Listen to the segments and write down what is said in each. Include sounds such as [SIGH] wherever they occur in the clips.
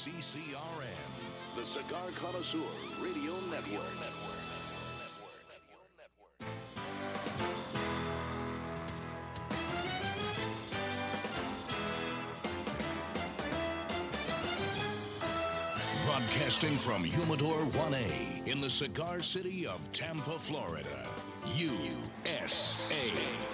CCRN, the Cigar Connoisseur Radio Network. Broadcasting from Humidor 1A in the cigar city of Tampa, Florida. USA.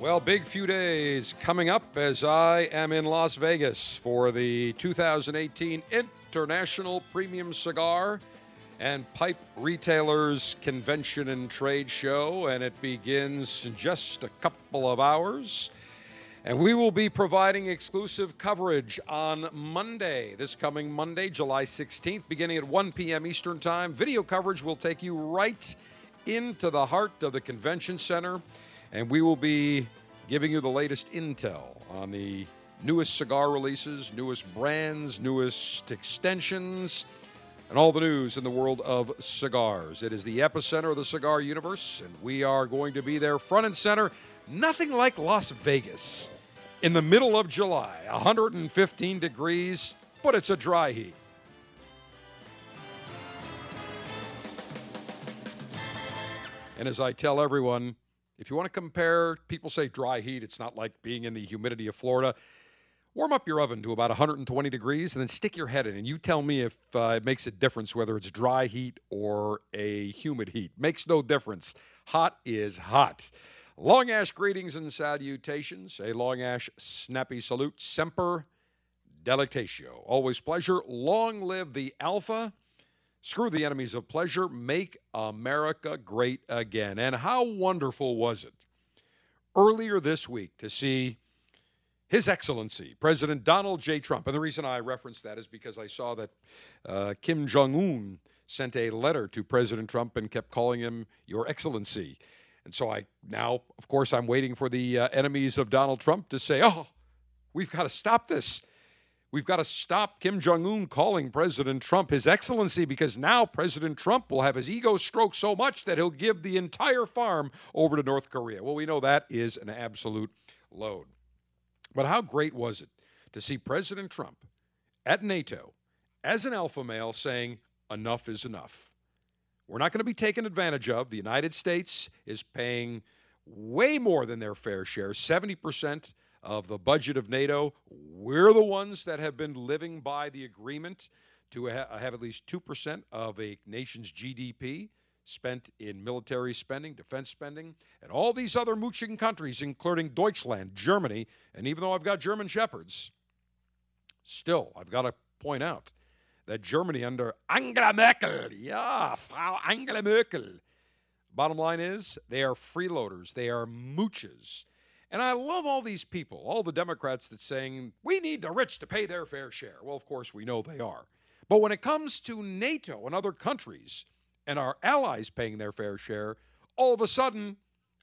Well, big few days coming up as I am in Las Vegas for the 2018 International Premium Cigar and Pipe Retailers Convention and Trade Show, and it begins in just a couple of hours. And we will be providing exclusive coverage on Monday, this coming Monday, July 16th, beginning at 1 p.m. Eastern Time. Video coverage will take you right into the heart of the convention center and we will be giving you the latest intel on the newest cigar releases, newest brands, newest extensions, and all the news in the world of cigars. It is the epicenter of the cigar universe, and we are going to be there front and center. Nothing like Las Vegas in the middle of July, 115 degrees, but it's a dry heat. And as I tell everyone, if you want to compare, people say dry heat, it's not like being in the humidity of Florida. Warm up your oven to about 120 degrees and then stick your head in, and you tell me if uh, it makes a difference whether it's dry heat or a humid heat. Makes no difference. Hot is hot. Long Ash greetings and salutations. A Long Ash snappy salute. Semper delectatio. Always pleasure. Long live the Alpha. Screw the enemies of pleasure. Make America great again. And how wonderful was it earlier this week to see His Excellency, President Donald J. Trump. And the reason I reference that is because I saw that uh, Kim Jong un sent a letter to President Trump and kept calling him Your Excellency. And so I now, of course, I'm waiting for the uh, enemies of Donald Trump to say, oh, we've got to stop this. We've got to stop Kim Jong un calling President Trump His Excellency because now President Trump will have his ego stroked so much that he'll give the entire farm over to North Korea. Well, we know that is an absolute load. But how great was it to see President Trump at NATO as an alpha male saying, enough is enough? We're not going to be taken advantage of. The United States is paying way more than their fair share, 70% of the budget of NATO. We're the ones that have been living by the agreement to ha- have at least 2% of a nation's GDP spent in military spending, defense spending, and all these other mooching countries, including Deutschland, Germany, and even though I've got German shepherds, still, I've got to point out that Germany under Angela Merkel, yeah, Frau Angela Merkel, bottom line is they are freeloaders, they are mooches. And I love all these people, all the Democrats that saying we need the rich to pay their fair share. Well, of course we know they are. But when it comes to NATO and other countries and our allies paying their fair share, all of a sudden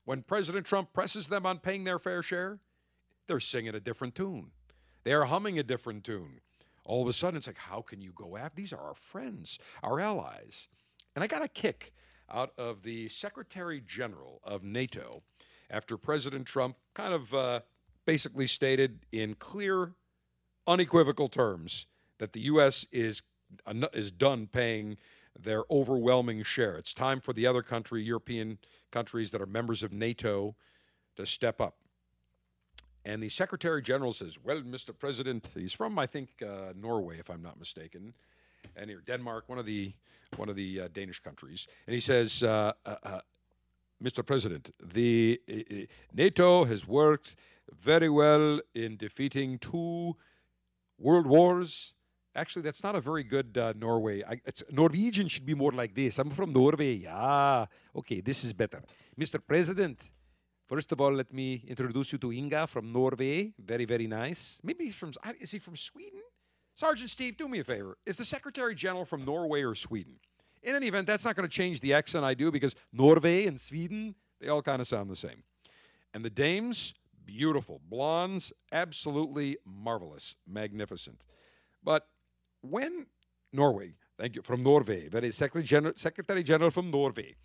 when President Trump presses them on paying their fair share, they're singing a different tune. They are humming a different tune. All of a sudden it's like how can you go after these are our friends, our allies. And I got a kick out of the Secretary General of NATO after President Trump kind of uh, basically stated in clear, unequivocal terms that the U.S. is is done paying their overwhelming share. It's time for the other country, European countries that are members of NATO, to step up. And the Secretary General says, "Well, Mr. President, he's from I think uh, Norway, if I'm not mistaken, and here Denmark, one of the one of the uh, Danish countries." And he says, uh, uh, uh Mr. President, the uh, NATO has worked very well in defeating two world wars. Actually, that's not a very good uh, Norway. I, Norwegian should be more like this. I'm from Norway. Ah, okay, this is better. Mr. President, first of all, let me introduce you to Inga from Norway. Very, very nice. Maybe from, is he from Sweden? Sergeant Steve, do me a favor. Is the Secretary General from Norway or Sweden? In any event, that's not going to change the accent I do because Norway and Sweden, they all kind of sound the same. And the dames, beautiful. Blondes, absolutely marvelous, magnificent. But when Norway, thank you, from Norway, very Secretary General, Secretary General from Norway.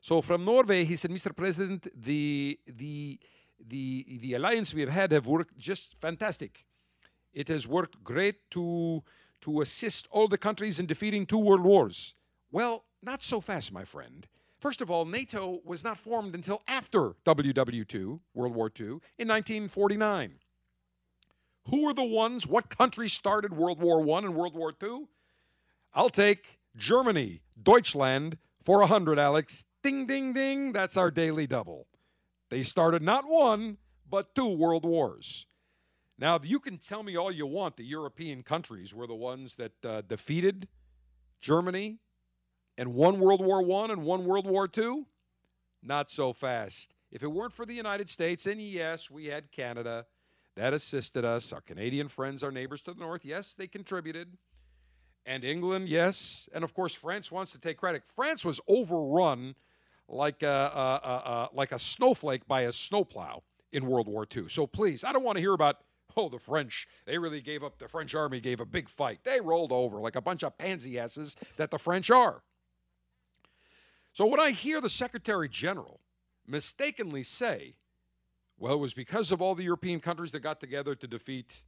So from Norway, he said, Mr. President, the the the the alliance we have had have worked just fantastic. It has worked great to to assist all the countries in defeating two world wars. Well, not so fast, my friend. First of all, NATO was not formed until after WW2, World War II, in 1949. Who are the ones, what countries started World War I and World War II? I'll take Germany, Deutschland for 100, Alex. Ding, ding, ding. That's our daily double. They started not one, but two world wars. Now, you can tell me all you want the European countries were the ones that uh, defeated Germany and won World War I and won World War II. Not so fast. If it weren't for the United States, and yes, we had Canada that assisted us, our Canadian friends, our neighbors to the north, yes, they contributed. And England, yes. And of course, France wants to take credit. France was overrun like a, a, a, like a snowflake by a snowplow in World War II. So please, I don't want to hear about Oh, the French, they really gave up. The French army gave a big fight. They rolled over like a bunch of pansy asses that the French are. So when I hear the Secretary General mistakenly say, well, it was because of all the European countries that got together to defeat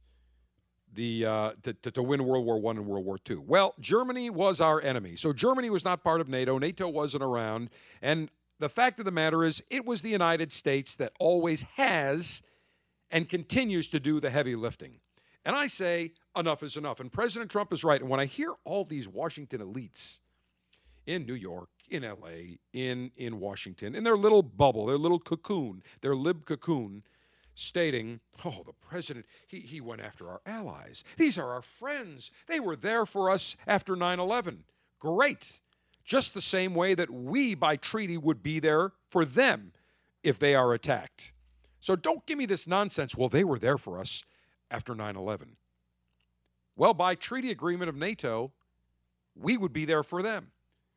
the uh, to, to, to, win World War One and World War Two. Well, Germany was our enemy, so Germany was not part of NATO. NATO wasn't around, and the fact of the matter is, it was the United States that always has and continues to do the heavy lifting. And I say, enough is enough. And President Trump is right. And when I hear all these Washington elites in New York, in LA, in, in Washington, in their little bubble, their little cocoon, their lib cocoon, stating, oh, the president, he, he went after our allies. These are our friends. They were there for us after 9 11. Great. Just the same way that we, by treaty, would be there for them if they are attacked. So don't give me this nonsense. Well, they were there for us after 9 11. Well, by treaty agreement of NATO, we would be there for them.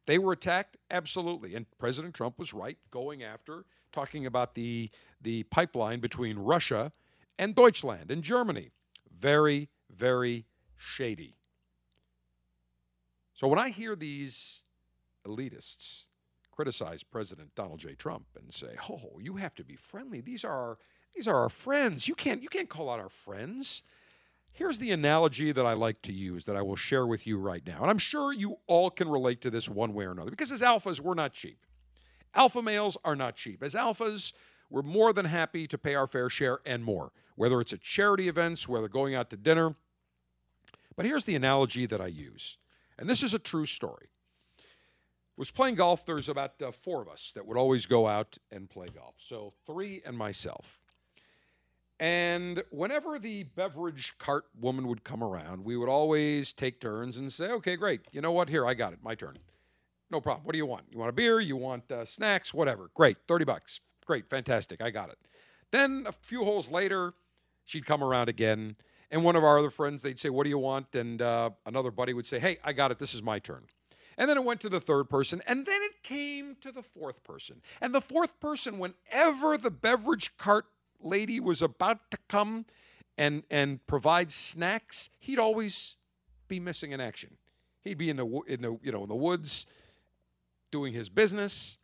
They were attacked, absolutely. And President Trump was right going after, talking about the, the pipeline between Russia and Deutschland and Germany. Very, very shady. So when I hear these elitists criticize President Donald J. Trump and say, "Oh, you have to be friendly. These are our, these are our friends. You can't you can't call out our friends." Here's the analogy that I like to use that I will share with you right now. And I'm sure you all can relate to this one way or another because as alphas, we're not cheap. Alpha males are not cheap. As alphas, we're more than happy to pay our fair share and more, whether it's at charity events, whether going out to dinner. But here's the analogy that I use. And this is a true story was playing golf. There's about uh, four of us that would always go out and play golf. So three and myself. And whenever the beverage cart woman would come around, we would always take turns and say, okay, great. You know what? Here, I got it. My turn. No problem. What do you want? You want a beer? You want uh, snacks? Whatever. Great. 30 bucks. Great. Fantastic. I got it. Then a few holes later, she'd come around again. And one of our other friends, they'd say, What do you want? And uh, another buddy would say, Hey, I got it. This is my turn. And then it went to the third person. And then it came to the fourth person. And the fourth person, whenever the beverage cart lady was about to come and, and provide snacks, he'd always be missing in action. He'd be in the, in the, you know, in the woods doing his business.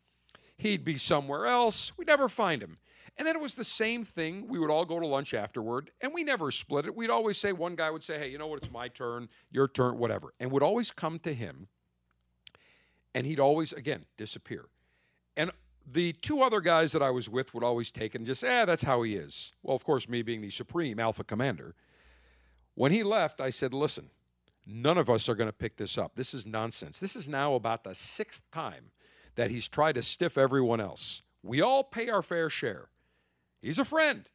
He'd be somewhere else. We'd never find him. And then it was the same thing. We would all go to lunch afterward, and we never split it. We'd always say, one guy would say, hey, you know what? It's my turn, your turn, whatever. And would always come to him and he'd always, again, disappear. And the two other guys that I was with would always take it and just, eh, that's how he is. Well, of course, me being the supreme alpha commander. When he left, I said, listen, none of us are going to pick this up. This is nonsense. This is now about the sixth time that he's tried to stiff everyone else. We all pay our fair share. He's a friend.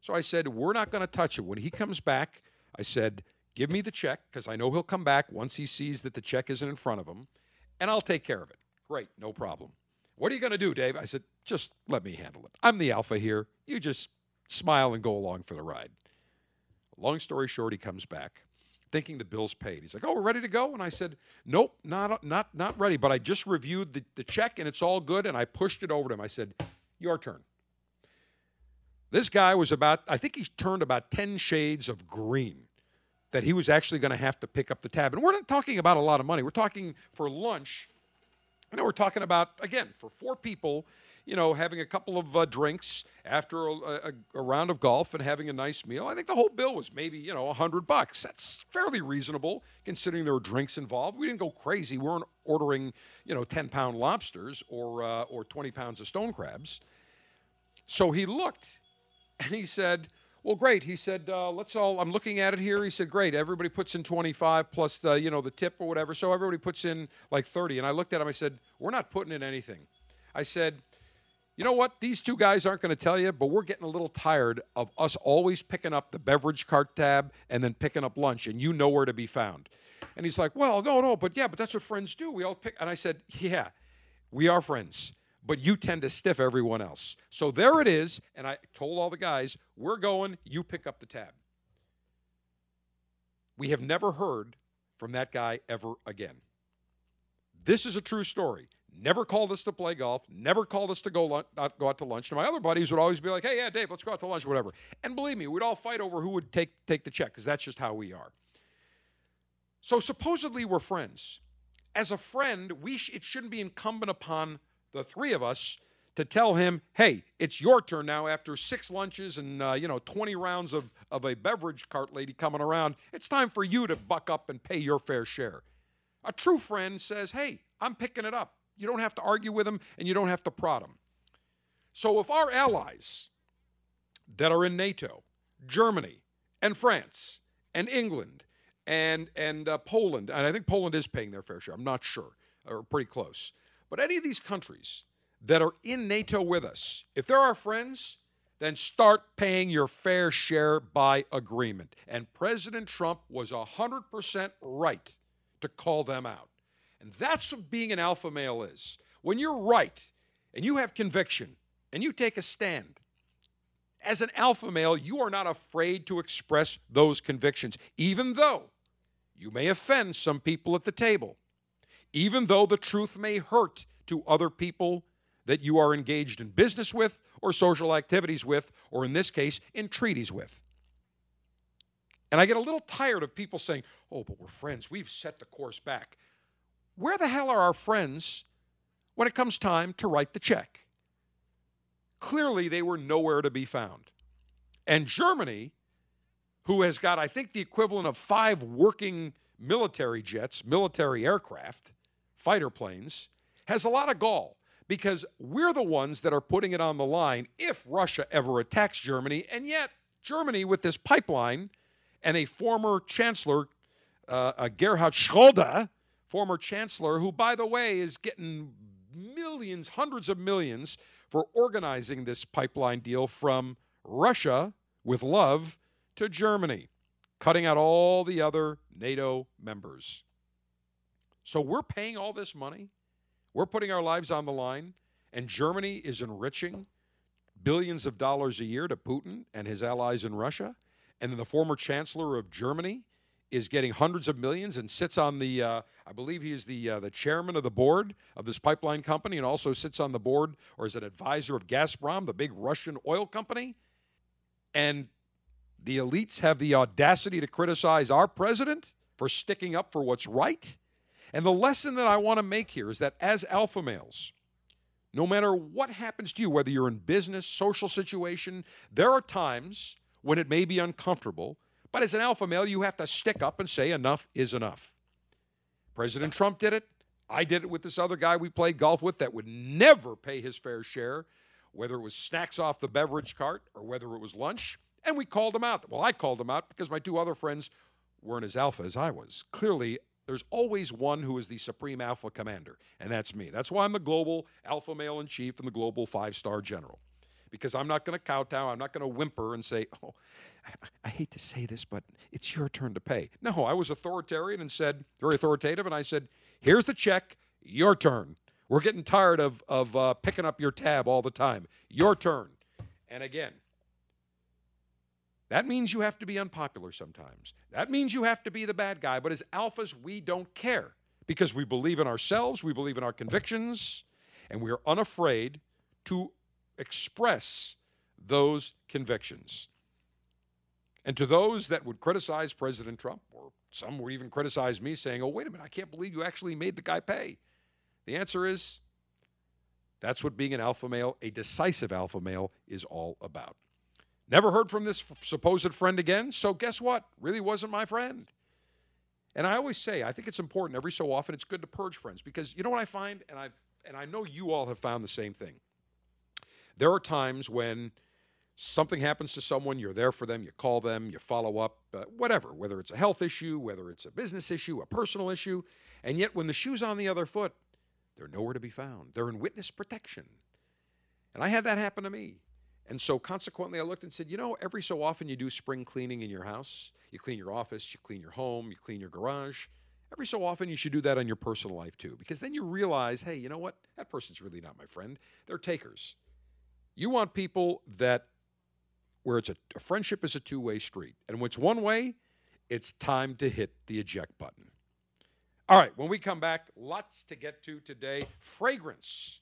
So I said, we're not going to touch it. When he comes back, I said, give me the check because I know he'll come back once he sees that the check isn't in front of him and I'll take care of it. Great, no problem. What are you going to do, Dave? I said, just let me handle it. I'm the alpha here. You just smile and go along for the ride. Long story short, he comes back. thinking the bill's paid. He's like, "Oh, we're ready to go," and I said, "Nope, not not not ready." But I just reviewed the, the check and it's all good, and I pushed it over to him. I said, "Your turn." This guy was about, I think he turned about 10 shades of green that he was actually going to have to pick up the tab. And we're not talking about a lot of money. We're talking for lunch. You know, we're talking about, again, for four people, you know, having a couple of uh, drinks after a, a, a, round of golf and having a nice meal. I think the whole bill was maybe, you know, a hundred bucks. That's fairly reasonable considering there were drinks involved. We didn't go crazy. We weren't ordering, you know, 10 pound lobsters or, uh, or 20 pounds of stone crabs. So he looked and he said, well, great. He said, uh, let's all, I'm looking at it here. He said, great. Everybody puts in 25 plus the, you know, the tip or whatever. So everybody puts in like 30. And I looked at him. I said, we're not putting in anything. I said, you know what? These two guys aren't going to tell you, but we're getting a little tired of us always picking up the beverage cart tab and then picking up lunch, and you know where to be found. And he's like, well, no, no, but yeah, but that's what friends do. We all pick. And I said, yeah, we are friends but you tend to stiff everyone else. So there it is. And I told all the guys, we're going, you pick up the tab. We have never heard from that guy ever again. This is a true story. Never called us to play golf. Never called us to go lunch, uh, not go out to lunch. And my other buddies would always be like, "Hey, yeah, Dave, let's go out to lunch, whatever." And believe me, we'd all fight over who would take take the check because that's just how we are. So supposedly we're friends. As a friend, we sh- it shouldn't be incumbent upon the three of us to tell him, hey, it's your turn now after six lunches and, uh, you know, 20 rounds of, of a beverage cart lady coming around. It's time for you to buck up and pay your fair share. A true friend says, hey, I'm picking it up. You don't have to argue with him and you don't have to prod him. So if our allies that are in NATO, Germany and France and England and, and uh, Poland, and I think Poland is paying their fair share, I'm not sure, or pretty close but any of these countries that are in NATO with us, if they're our friends, then start paying your fair share by agreement. And President Trump was 100% right to call them out. And that's what being an alpha male is. When you're right and you have conviction and you take a stand, as an alpha male, you are not afraid to express those convictions, even though you may offend some people at the table even though the truth may hurt to other people that you are engaged in business with or social activities with, or in this case, in treaties with. And I get a little tired of people saying, oh, but we're friends. We've set the course back. Where the hell are our friends when it comes time to write the check? Clearly, they were nowhere to be found. And Germany, who has got, I think, the equivalent of five working military jets, military aircraft, fighter planes, has a lot of gall because we're the ones that are putting it on the line if Russia ever attacks Germany. And yet, Germany, with this pipeline and a former chancellor, uh, Gerhard Schröder, former chancellor, who, by the way, is getting millions, hundreds of millions for organizing this pipeline deal from Russia with love to Germany, cutting out all the other NATO members. So we're paying all this money. We're putting our lives on the line, and Germany is enriching billions of dollars a year to Putin and his allies in Russia. And then the former chancellor of Germany is getting hundreds of millions and sits on the, uh, I believe he is the uh, the chairman of the board of this pipeline company, and also sits on the board or is an advisor of Gazprom, the big Russian oil company. And the elites have the audacity to criticize our president for sticking up for what's right. And the lesson that I want to make here is that as alpha males, no matter what happens to you, whether you're in business, social situation, there are times when it may be uncomfortable, but as an alpha male, you have to stick up and say enough is enough. President Trump did it. I did it with this other guy we played golf with that would never pay his fair share, whether it was snacks off the beverage cart or whether it was lunch. And we called him out. Well, I called him out because my two other friends weren't as alpha as I was. Clearly, there's always one who is the supreme alpha commander, and that's me. That's why I'm the global alpha male in chief and the global five star general. Because I'm not going to kowtow, I'm not going to whimper and say, oh, I, hate to say this, but it's your turn to pay. No, I was authoritarian and said, very authoritative, and I said, here's the check, your turn. We're getting tired of, of uh, picking up your tab all the time. Your turn. And again, That means you have to be unpopular sometimes. That means you have to be the bad guy. But as alphas, we don't care because we believe in ourselves, we believe in our convictions, and we are unafraid to express those convictions. And to those that would criticize President Trump, or some would even criticize me, saying, oh, wait a minute, I can't believe you actually made the guy pay. The answer is that's what being an alpha male, a decisive alpha male, is all about. Never heard from this supposed friend again, so guess what? Really wasn't my friend. And I always say, I think it's important every so often, it's good to purge friends because you know what I find, and I and I know you all have found the same thing. There are times when something happens to someone, you're there for them, you call them, you follow up, uh, whatever, whether it's a health issue, whether it's a business issue, a personal issue, and yet when the shoe's on the other foot, they're nowhere to be found. They're in witness protection. And I had that happen to me. And so consequently, I looked and said, you know, every so often you do spring cleaning in your house. You clean your office, you clean your home, you clean your garage. Every so often, you should do that on your personal life too, because then you realize, hey, you know what? That person's really not my friend. They're takers. You want people that, where it's a, a friendship is a two way street. And when it's one way, it's time to hit the eject button. All right, when we come back, lots to get to today. Fragrance.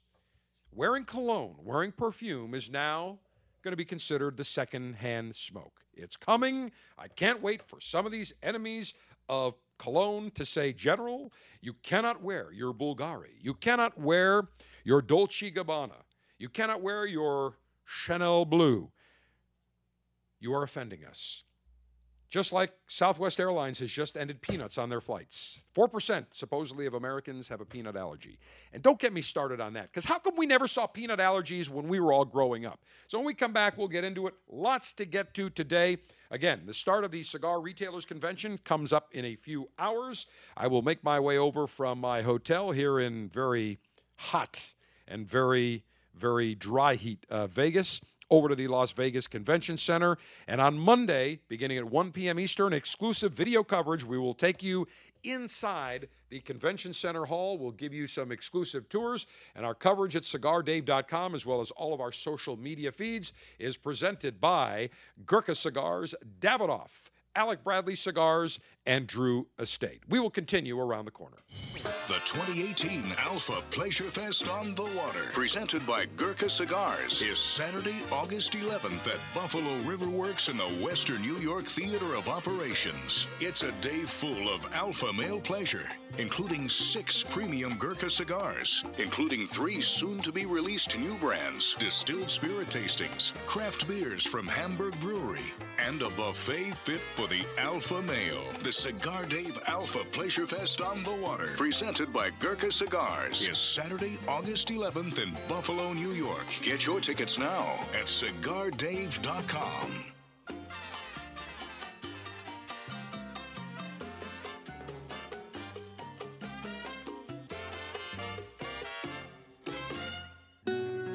Wearing cologne, wearing perfume is now going to be considered the second-hand smoke. It's coming. I can't wait for some of these enemies of cologne to say, General, you cannot wear your Bulgari. You cannot wear your Dolce Gabbana. You cannot wear your Chanel Blue. You are offending us. Just like Southwest Airlines has just ended peanuts on their flights. 4% supposedly of Americans have a peanut allergy. And don't get me started on that, because how come we never saw peanut allergies when we were all growing up? So when we come back, we'll get into it. Lots to get to today. Again, the start of the Cigar Retailers Convention comes up in a few hours. I will make my way over from my hotel here in very hot and very, very dry heat uh, Vegas over to the Las Vegas Convention Center. And on Monday, beginning at 1 p.m. Eastern, exclusive video coverage. We will take you inside the Convention Center Hall. We'll give you some exclusive tours. And our coverage at cigardave.com, as well as all of our social media feeds, is presented by Gurkha Cigars, Davidoff, Alec Bradley Cigars, and Drew Estate. We will continue around the corner. The 2018 Alpha Pleasure Fest on the Water, presented by Gurkha Cigars, is Saturday, August 11th at Buffalo River Works in the Western New York Theater of Operations. It's a day full of alpha male pleasure, including six premium Gurkha cigars, including three soon to be released new brands, distilled spirit tastings, craft beers from Hamburg Brewery, and a buffet fit for the alpha male. The Cigar Dave Alpha Pleasure Fest on the Water, presented by Gurkha Cigars, is Saturday, August 11th in Buffalo, New York. Get your tickets now at cigardave.com.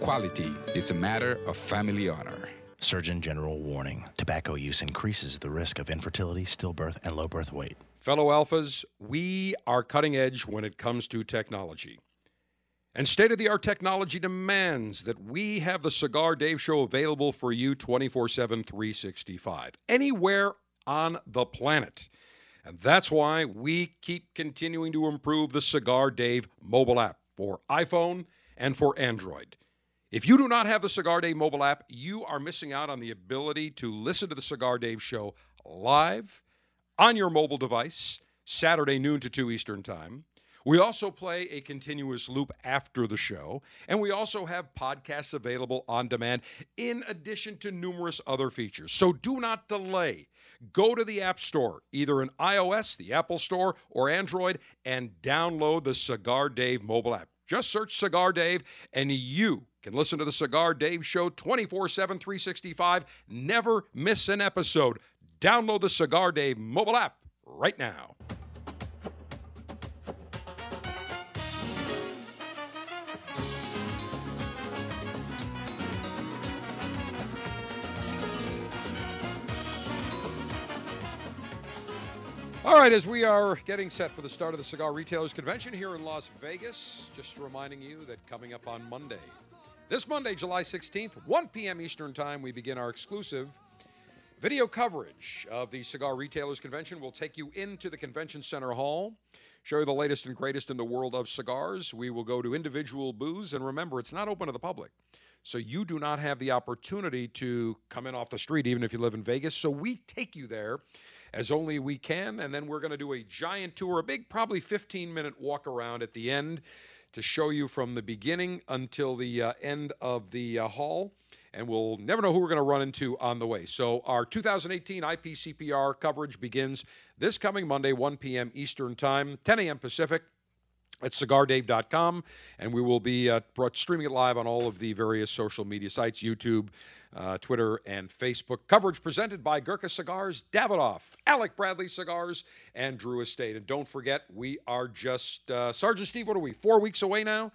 quality is a matter of family honor. Surgeon General warning tobacco use increases the risk of infertility, stillbirth, and low birth weight. Fellow Alphas, we are cutting edge when it comes to technology. And state of the art technology demands that we have the Cigar Dave Show available for you 24 7, 365, anywhere on the planet. And that's why we keep continuing to improve the Cigar Dave mobile app for iPhone and for Android. If you do not have the Cigar Dave mobile app, you are missing out on the ability to listen to the Cigar Dave show live on your mobile device, Saturday noon to 2 Eastern Time. We also play a continuous loop after the show, and we also have podcasts available on demand in addition to numerous other features. So do not delay. Go to the App Store, either in iOS, the Apple Store, or Android, and download the Cigar Dave mobile app. Just search Cigar Dave, and you can listen to the Cigar Dave Show 24 7, 365. Never miss an episode. Download the Cigar Dave mobile app right now. All right, as we are getting set for the start of the Cigar Retailers Convention here in Las Vegas, just reminding you that coming up on Monday, this Monday, July 16th, 1 p.m. Eastern Time, we begin our exclusive video coverage of the Cigar Retailers Convention. We'll take you into the Convention Center Hall, show you the latest and greatest in the world of cigars. We will go to individual booths, and remember, it's not open to the public. So you do not have the opportunity to come in off the street, even if you live in Vegas. So we take you there as only we can. And then we're going to do a giant tour, a big, probably 15 minute walk around at the end to show you from the beginning until the uh, end of the uh, hall. And we'll never know who we're going to run into on the way. So, our 2018 IPCPR coverage begins this coming Monday, 1 p.m. Eastern Time, 10 a.m. Pacific at cigardave.com and we will be uh, streaming it live on all of the various social media sites youtube uh, Twitter, and Facebook. Coverage presented by Gurkha Cigars, Davidoff, Alec Bradley Cigars, and Drew Estate. And don't forget, we are just, uh, Sergeant Steve, what are we, four weeks away now?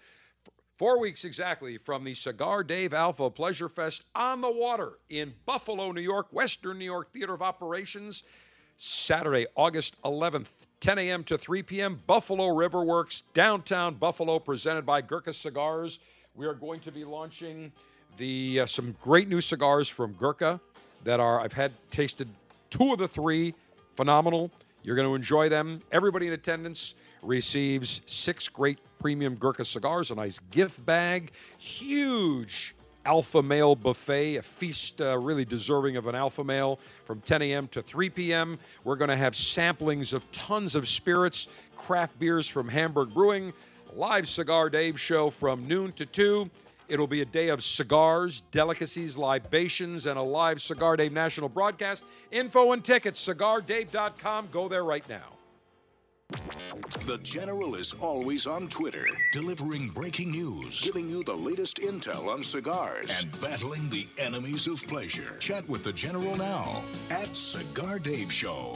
Four weeks exactly from the Cigar Dave Alpha Pleasure Fest on the water in Buffalo, New York, Western New York Theater of Operations. Saturday, August 11th, 10 a.m. to 3 p.m. Buffalo River Works, downtown Buffalo, presented by Gurkha Cigars. We are going to be launching the uh, some great new cigars from Gurkha that are I've had tasted two of the three, phenomenal. You're going to enjoy them. Everybody in attendance receives six great premium Gurkha cigars, a nice gift bag, huge alpha male buffet, a feast uh, really deserving of an alpha male from 10 a.m. to 3 p.m. We're going to have samplings of tons of spirits, craft beers from Hamburg Brewing, live Cigar Dave show from noon to 2. It'll be a day of cigars, delicacies, libations, and a live Cigar Dave national broadcast. Info and tickets, cigardave.com. Go there right now. The General is always on Twitter, delivering breaking news, giving you the latest intel on cigars, and battling the enemies of pleasure. Chat with the General now at Cigar Dave Show.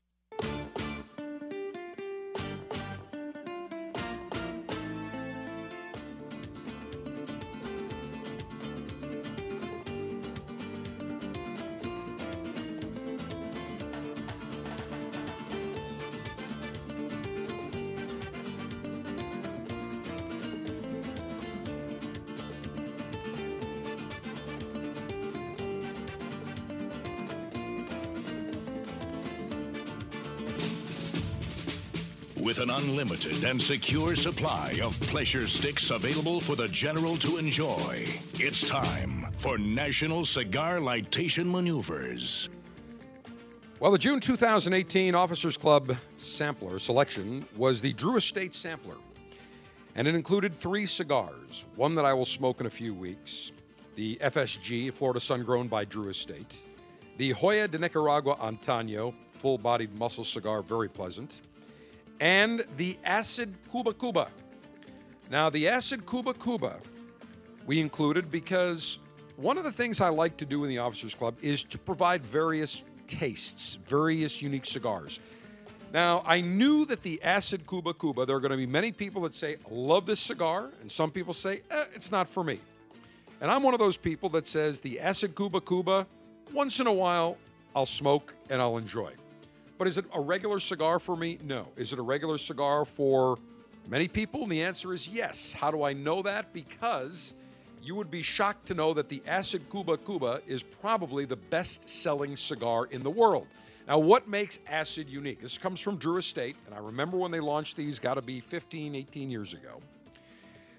Unlimited and secure supply of pleasure sticks available for the general to enjoy. It's time for National Cigar Lightation Maneuvers. Well, the June 2018 Officers Club sampler selection was the Drew Estate sampler. And it included three cigars one that I will smoke in a few weeks, the FSG, Florida Sun Grown by Drew Estate, the Joya de Nicaragua Antaño, full bodied muscle cigar, very pleasant, and the Acid Kuba Kuba. Now, the Acid Kuba Kuba we included because one of the things I like to do in the Officers Club is to provide various tastes, various unique cigars. Now, I knew that the Acid Kuba Kuba, there are going to be many people that say, I love this cigar, and some people say, eh, it's not for me. And I'm one of those people that says the Acid Kuba Kuba, once in a while, I'll smoke and I'll enjoy. But is it a regular cigar for me? No. Is it a regular cigar for many people? And the answer is yes. How do I know that? Because you would be shocked to know that the Acid Kuba Kuba is probably the best selling cigar in the world. Now, what makes Acid unique? This comes from Drew Estate, and I remember when they launched these, got to be 15, 18 years ago.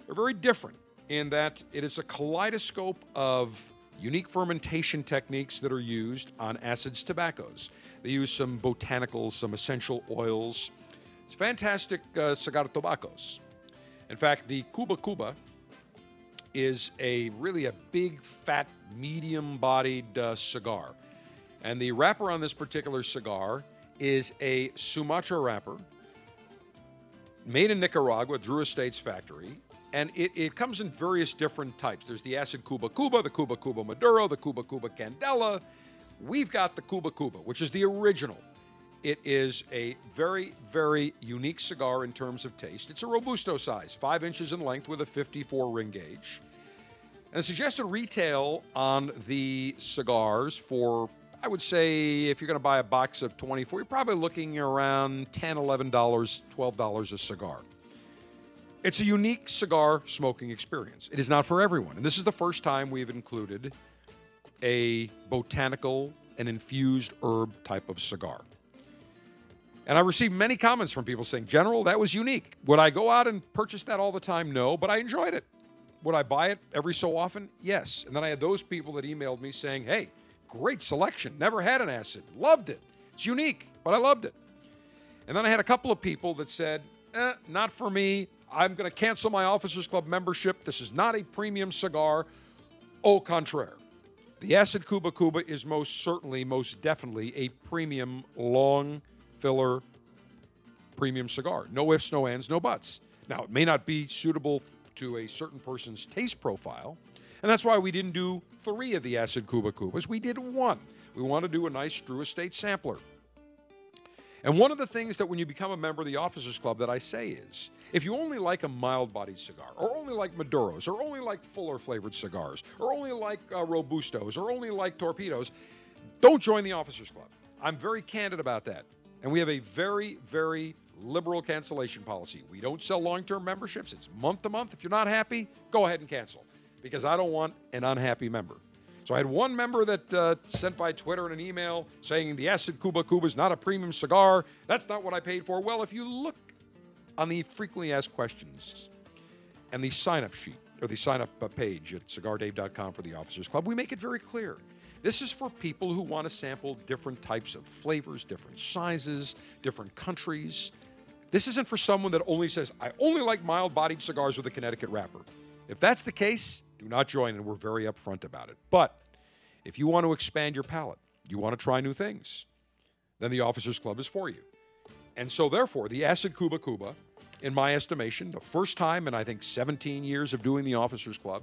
They're very different in that it is a kaleidoscope of unique fermentation techniques that are used on acids tobaccos. They use some botanicals, some essential oils. It's fantastic uh, cigar tobaccos. In fact, the Kuba Kuba is a really a big, fat, medium-bodied uh, cigar, and the wrapper on this particular cigar is a Sumatra wrapper, made in Nicaragua, Drew Estates factory, and it, it comes in various different types. There's the acid Kuba Kuba, the Kuba Kuba Maduro, the Kuba Kuba Candela. We've got the Kuba Kuba, which is the original. It is a very, very unique cigar in terms of taste. It's a Robusto size, five inches in length with a 54 ring gauge. And the suggested retail on the cigars for, I would say, if you're going to buy a box of 24, you're probably looking around $10, $11, $12 a cigar. It's a unique cigar smoking experience. It is not for everyone. And this is the first time we've included a botanical and infused herb type of cigar. And I received many comments from people saying, General, that was unique. Would I go out and purchase that all the time? No, but I enjoyed it. Would I buy it every so often? Yes. And then I had those people that emailed me saying, hey, great selection. Never had an acid. Loved it. It's unique, but I loved it. And then I had a couple of people that said, eh, not for me. I'm going to cancel my Officers Club membership. This is not a premium cigar. Au contraire. The Acid Kuba Kuba is most certainly, most definitely a premium long filler premium cigar. No ifs, no ands, no buts. Now, it may not be suitable to a certain person's taste profile, and that's why we didn't do three of the Acid Kuba Kubas. We did one. We want to do a nice Drew Estate sampler. And one of the things that when you become a member of the Officers Club that I say is if you only like a mild bodied cigar, or only like Maduros, or only like fuller flavored cigars, or only like uh, Robustos, or only like torpedoes, don't join the Officers Club. I'm very candid about that. And we have a very, very liberal cancellation policy. We don't sell long term memberships, it's month to month. If you're not happy, go ahead and cancel because I don't want an unhappy member. So I had one member that uh, sent by Twitter and an email saying the Acid Kuba Kuba is not a premium cigar. That's not what I paid for. Well, if you look on the frequently asked questions and the sign up sheet or the sign up uh, page at cigardave.com for the Officers Club, we make it very clear. This is for people who want to sample different types of flavors, different sizes, different countries. This isn't for someone that only says, I only like mild bodied cigars with a Connecticut wrapper. If that's the case, do not join, and we're very upfront about it. But if you want to expand your palate, you want to try new things, then the Officers Club is for you. And so, therefore, the Acid Kuba Kuba, in my estimation, the first time in I think 17 years of doing the Officers Club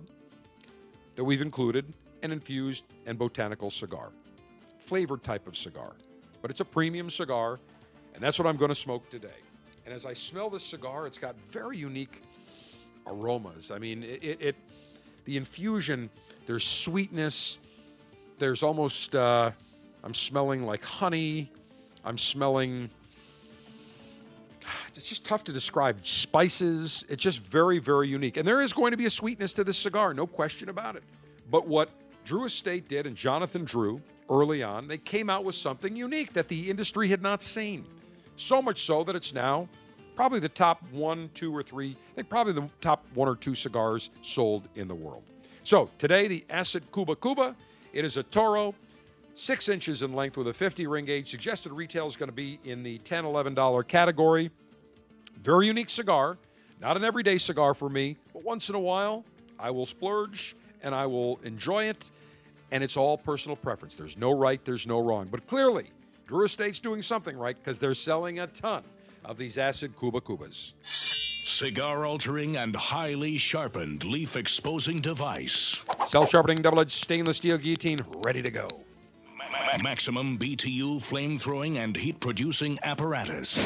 that we've included an infused and botanical cigar, flavored type of cigar. But it's a premium cigar, and that's what I'm going to smoke today. And as I smell this cigar, it's got very unique aromas. I mean, it, it, it the infusion, there's sweetness, there's almost, uh, I'm smelling like honey, I'm smelling, [SIGHS] it's just tough to describe. Spices, it's just very, very unique. And there is going to be a sweetness to this cigar, no question about it. But what Drew Estate did, and Jonathan Drew, early on, they came out with something unique that the industry had not seen. So much so that it's now probably the top one, two, or three, I think probably the top one or two cigars sold in the world. So today, the Acid Kuba Kuba. It is a Toro, six inches in length with a 50 ring gauge. Suggested retail is going to be in the $10, $11 category. Very unique cigar. Not an everyday cigar for me, but once in a while, I will splurge and I will enjoy it. And it's all personal preference. There's no right, there's no wrong. But clearly, Drew Estate's doing something right because they're selling a ton of these acid Kuba Kubas. Cigar altering and highly sharpened leaf exposing device. Self sharpening double edged stainless steel guillotine ready to go. Ma- maximum BTU flame throwing and heat producing apparatus.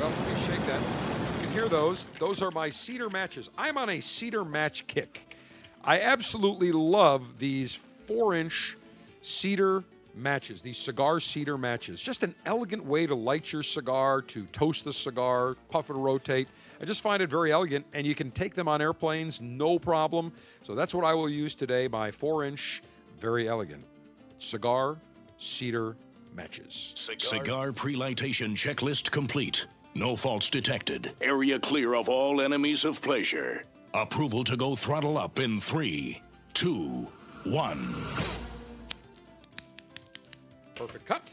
Well, let me shake that. You can hear those. Those are my cedar matches. I'm on a cedar match kick. I absolutely love these four inch cedar matches, these cigar cedar matches. Just an elegant way to light your cigar, to toast the cigar, puff and rotate. I just find it very elegant, and you can take them on airplanes, no problem. So that's what I will use today my four inch, very elegant cigar cedar matches. Cigar pre-lightation checklist complete. No faults detected. Area clear of all enemies of pleasure. Approval to go throttle up in three, two, one. Perfect cut.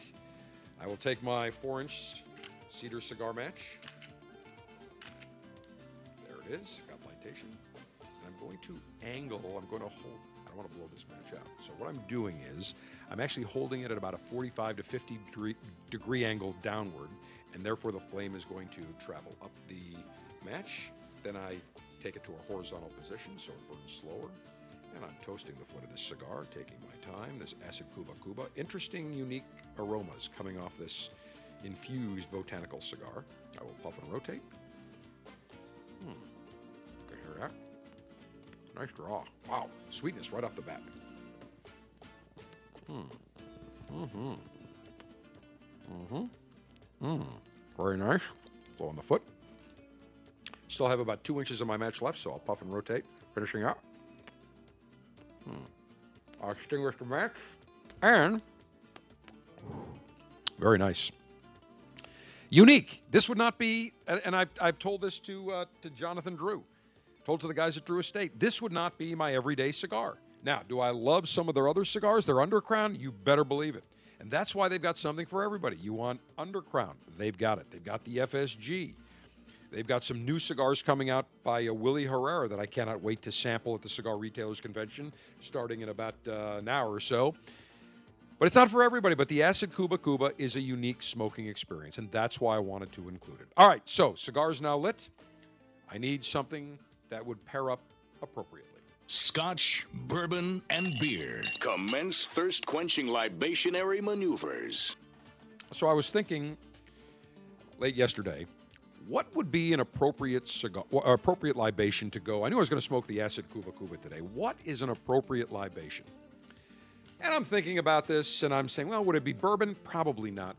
I will take my four inch cedar cigar match. There it is. Got lightation. And I'm going to angle, I'm going to hold, I don't want to blow this match out. So what I'm doing is I'm actually holding it at about a 45 to 50 degree, degree angle downward, and therefore the flame is going to travel up the match. Then I take it to a horizontal position so it burns slower. And I'm toasting the foot of this cigar, taking my time. This Acid Kuba Kuba. Interesting, unique aromas coming off this infused botanical cigar. I will puff and rotate. Hmm. Can hear that? Nice draw. Wow. Sweetness right off the bat. Hmm. Mm-hmm. Mm-hmm. Mm. Very nice. Blow on the foot. Still have about two inches of my match left, so I'll puff and rotate, finishing up. Hmm. I'll extinguish the match. And very nice. Unique. This would not be, and, and I've, I've told this to uh, to Jonathan Drew, told to the guys at Drew Estate. This would not be my everyday cigar. Now, do I love some of their other cigars? Their Undercrown, you better believe it. And that's why they've got something for everybody. You want Undercrown, they've got it. They've got the FSG. They've got some new cigars coming out by uh, Willy Herrera that I cannot wait to sample at the Cigar Retailers Convention starting in about uh, an hour or so. But it's not for everybody. But the Acid Kuba Kuba is a unique smoking experience, and that's why I wanted to include it. All right, so cigars now lit. I need something that would pair up appropriately. Scotch, bourbon, and beer. Commence thirst quenching libationary maneuvers. So I was thinking late yesterday, what would be an appropriate cigar, or appropriate libation to go? I knew I was going to smoke the Acid Kuba Kuba today. What is an appropriate libation? And I'm thinking about this, and I'm saying, well, would it be bourbon? Probably not.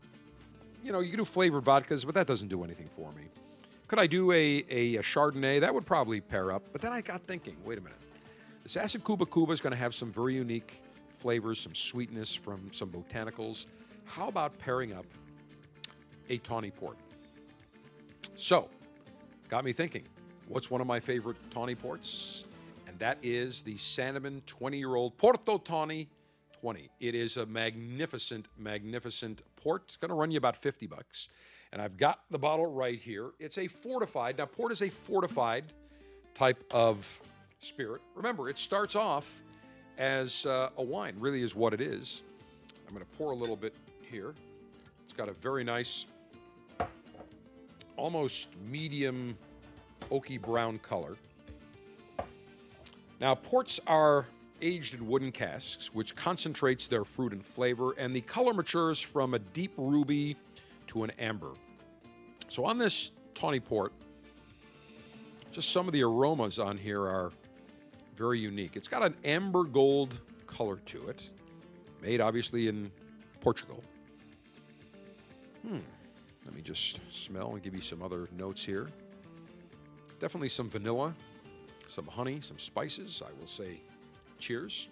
You know, you can do flavored vodkas, but that doesn't do anything for me. Could I do a, a, a Chardonnay? That would probably pair up. But then I got thinking, wait a minute. This Acid Kuba Kuba is going to have some very unique flavors, some sweetness from some botanicals. How about pairing up a tawny port? So, got me thinking, what's one of my favorite tawny ports? And that is the Sandeman 20 year old Porto Tawny 20. It is a magnificent, magnificent port. It's going to run you about 50 bucks. And I've got the bottle right here. It's a fortified. Now, port is a fortified type of spirit. Remember, it starts off as uh, a wine, really is what it is. I'm going to pour a little bit here. It's got a very nice, almost medium oaky brown color. Now, ports are aged in wooden casks, which concentrates their fruit and flavor, and the color matures from a deep ruby to an amber. So, on this tawny port, just some of the aromas on here are very unique. It's got an amber gold color to it, made obviously in Portugal. Hmm. Let me just smell and give you some other notes here. Definitely some vanilla, some honey, some spices. I will say cheers.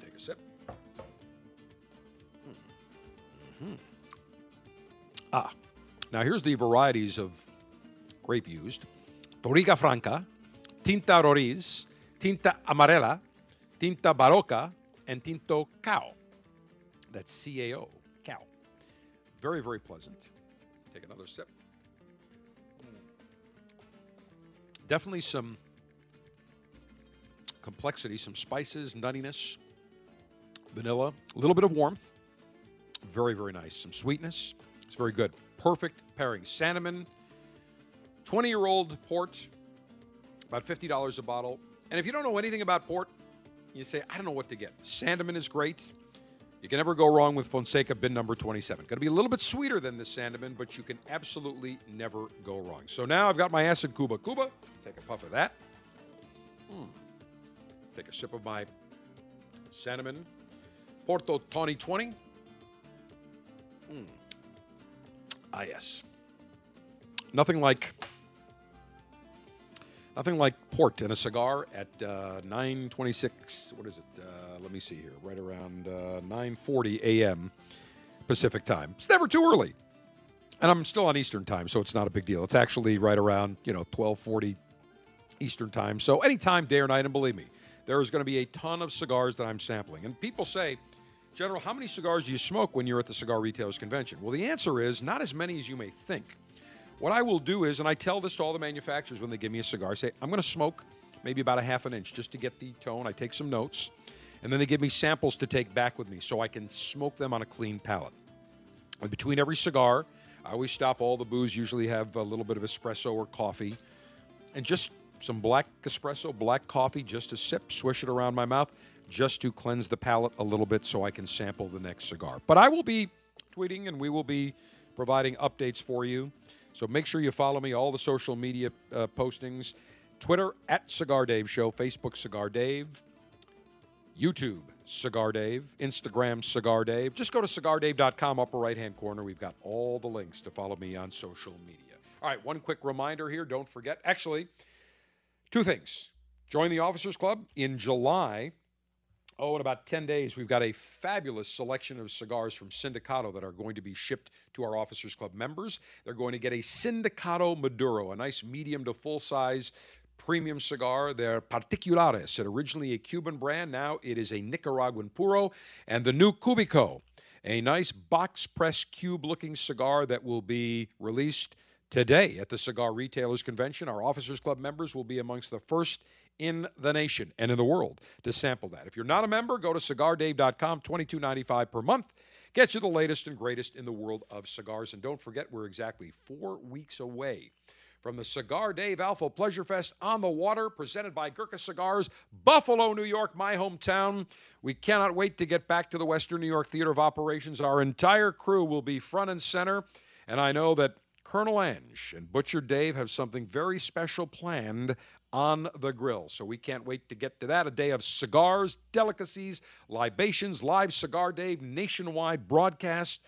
Take a sip. Mm-hmm. Ah, now here's the varieties of grape used Touriga Franca, Tinta Roriz, Tinta Amarela, Tinta Barroca, and Tinto Cao. That's C A O, Cao. Very, very pleasant. Take another sip. Mm. definitely some complexity, some spices, nuttiness, vanilla, a little bit of warmth. Very, very nice. Some sweetness. It's very good. Perfect pairing. Sandeman, 20 year old port, about $50 a bottle. And if you don't know anything about port, you say, I don't know what to get. Sandeman is great. You can never go wrong with Fonseca bin number 27. Going to be a little bit sweeter than the Sandeman, but you can absolutely never go wrong. So now I've got my acid Kuba. Kuba, take a puff of that. Mm. Take a sip of my Sandeman Porto Tawny 20. Mm. Ah, yes. Nothing like nothing like port and a cigar at uh, 9:26. What is it? Uh, let me see here. Right around uh, 9:40 a.m. Pacific time. It's never too early, and I'm still on Eastern time, so it's not a big deal. It's actually right around you know 12:40 Eastern time. So anytime, day or night, and believe me, there is going to be a ton of cigars that I'm sampling. And people say, General, how many cigars do you smoke when you're at the Cigar Retailers Convention? Well, the answer is not as many as you may think. What I will do is, and I tell this to all the manufacturers when they give me a cigar, I say, I'm going to smoke maybe about a half an inch just to get the tone. I take some notes, and then they give me samples to take back with me so I can smoke them on a clean palate. And between every cigar, I always stop all the booze, usually have a little bit of espresso or coffee, and just some black espresso, black coffee, just a sip, swish it around my mouth, just to cleanse the palate a little bit so I can sample the next cigar. But I will be tweeting and we will be providing updates for you. So make sure you follow me, all the social media uh, postings Twitter at Cigar Dave Show, Facebook Cigar Dave, YouTube Cigar Dave, Instagram Cigar Dave. Just go to cigardave.com, upper right hand corner. We've got all the links to follow me on social media. All right, one quick reminder here. Don't forget, actually, two things. Join the Officers Club in July. Oh, in about 10 days, we've got a fabulous selection of cigars from Sindicato that are going to be shipped to our Officers Club members. They're going to get a Sindicato Maduro, a nice medium to full size premium cigar. They're Particulares. It originally a Cuban brand, now it is a Nicaraguan Puro. And the new Cubico, a nice box press cube looking cigar that will be released today at the Cigar Retailers Convention. Our Officers Club members will be amongst the first in the nation and in the world to sample that. If you're not a member, go to cigardave.com, $22.95 per month. Get you the latest and greatest in the world of cigars. And don't forget, we're exactly four weeks away from the Cigar Dave Alpha Pleasure Fest on the water, presented by Gurkha Cigars, Buffalo, New York, my hometown. We cannot wait to get back to the Western New York Theater of Operations. Our entire crew will be front and center, and I know that Colonel Ange and Butcher Dave have something very special planned on the grill. So we can't wait to get to that. A day of cigars, delicacies, libations, live Cigar Dave nationwide broadcast,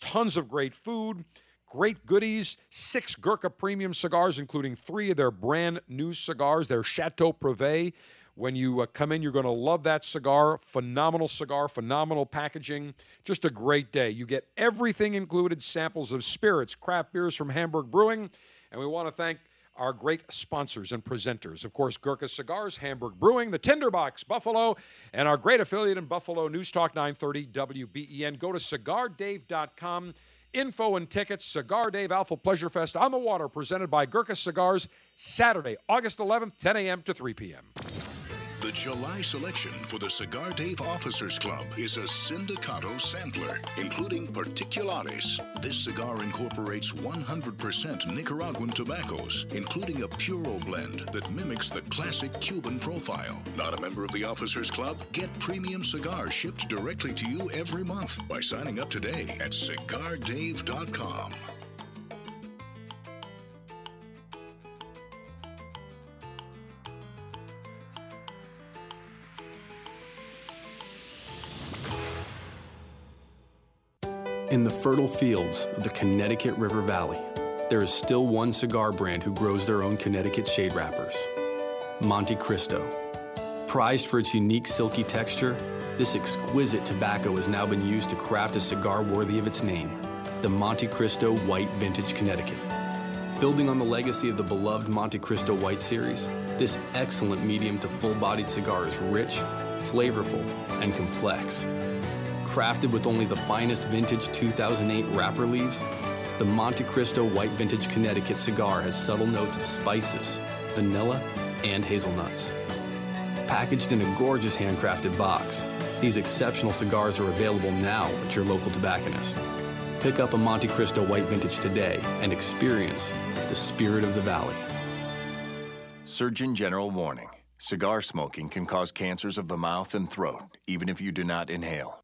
tons of great food, great goodies, six Gurkha premium cigars, including three of their brand new cigars, their Chateau Privé. When you uh, come in, you're going to love that cigar. Phenomenal cigar, phenomenal packaging. Just a great day. You get everything included samples of spirits, craft beers from Hamburg Brewing. And we want to thank our great sponsors and presenters. Of course, Gurkha Cigars, Hamburg Brewing, the Tinderbox, Buffalo, and our great affiliate in Buffalo, News Talk 930 WBEN. Go to cigardave.com. Info and tickets, Cigar Dave Alpha Pleasure Fest on the water, presented by Gurkha Cigars, Saturday, August 11th, 10 a.m. to 3 p.m. The July selection for the Cigar Dave Officers Club is a Sindicato sampler, including Particulares. This cigar incorporates 100% Nicaraguan tobaccos, including a Puro blend that mimics the classic Cuban profile. Not a member of the Officers Club? Get premium cigars shipped directly to you every month by signing up today at cigardave.com. fertile fields of the Connecticut River Valley, there is still one cigar brand who grows their own Connecticut shade wrappers Montecristo. Prized for its unique silky texture, this exquisite tobacco has now been used to craft a cigar worthy of its name the Montecristo White Vintage Connecticut. Building on the legacy of the beloved Montecristo White series, this excellent medium to full bodied cigar is rich, flavorful, and complex. Crafted with only the finest vintage 2008 wrapper leaves, the Montecristo White Vintage Connecticut cigar has subtle notes of spices, vanilla, and hazelnuts. Packaged in a gorgeous handcrafted box, these exceptional cigars are available now at your local tobacconist. Pick up a Montecristo White Vintage today and experience the spirit of the valley. Surgeon General warning cigar smoking can cause cancers of the mouth and throat, even if you do not inhale.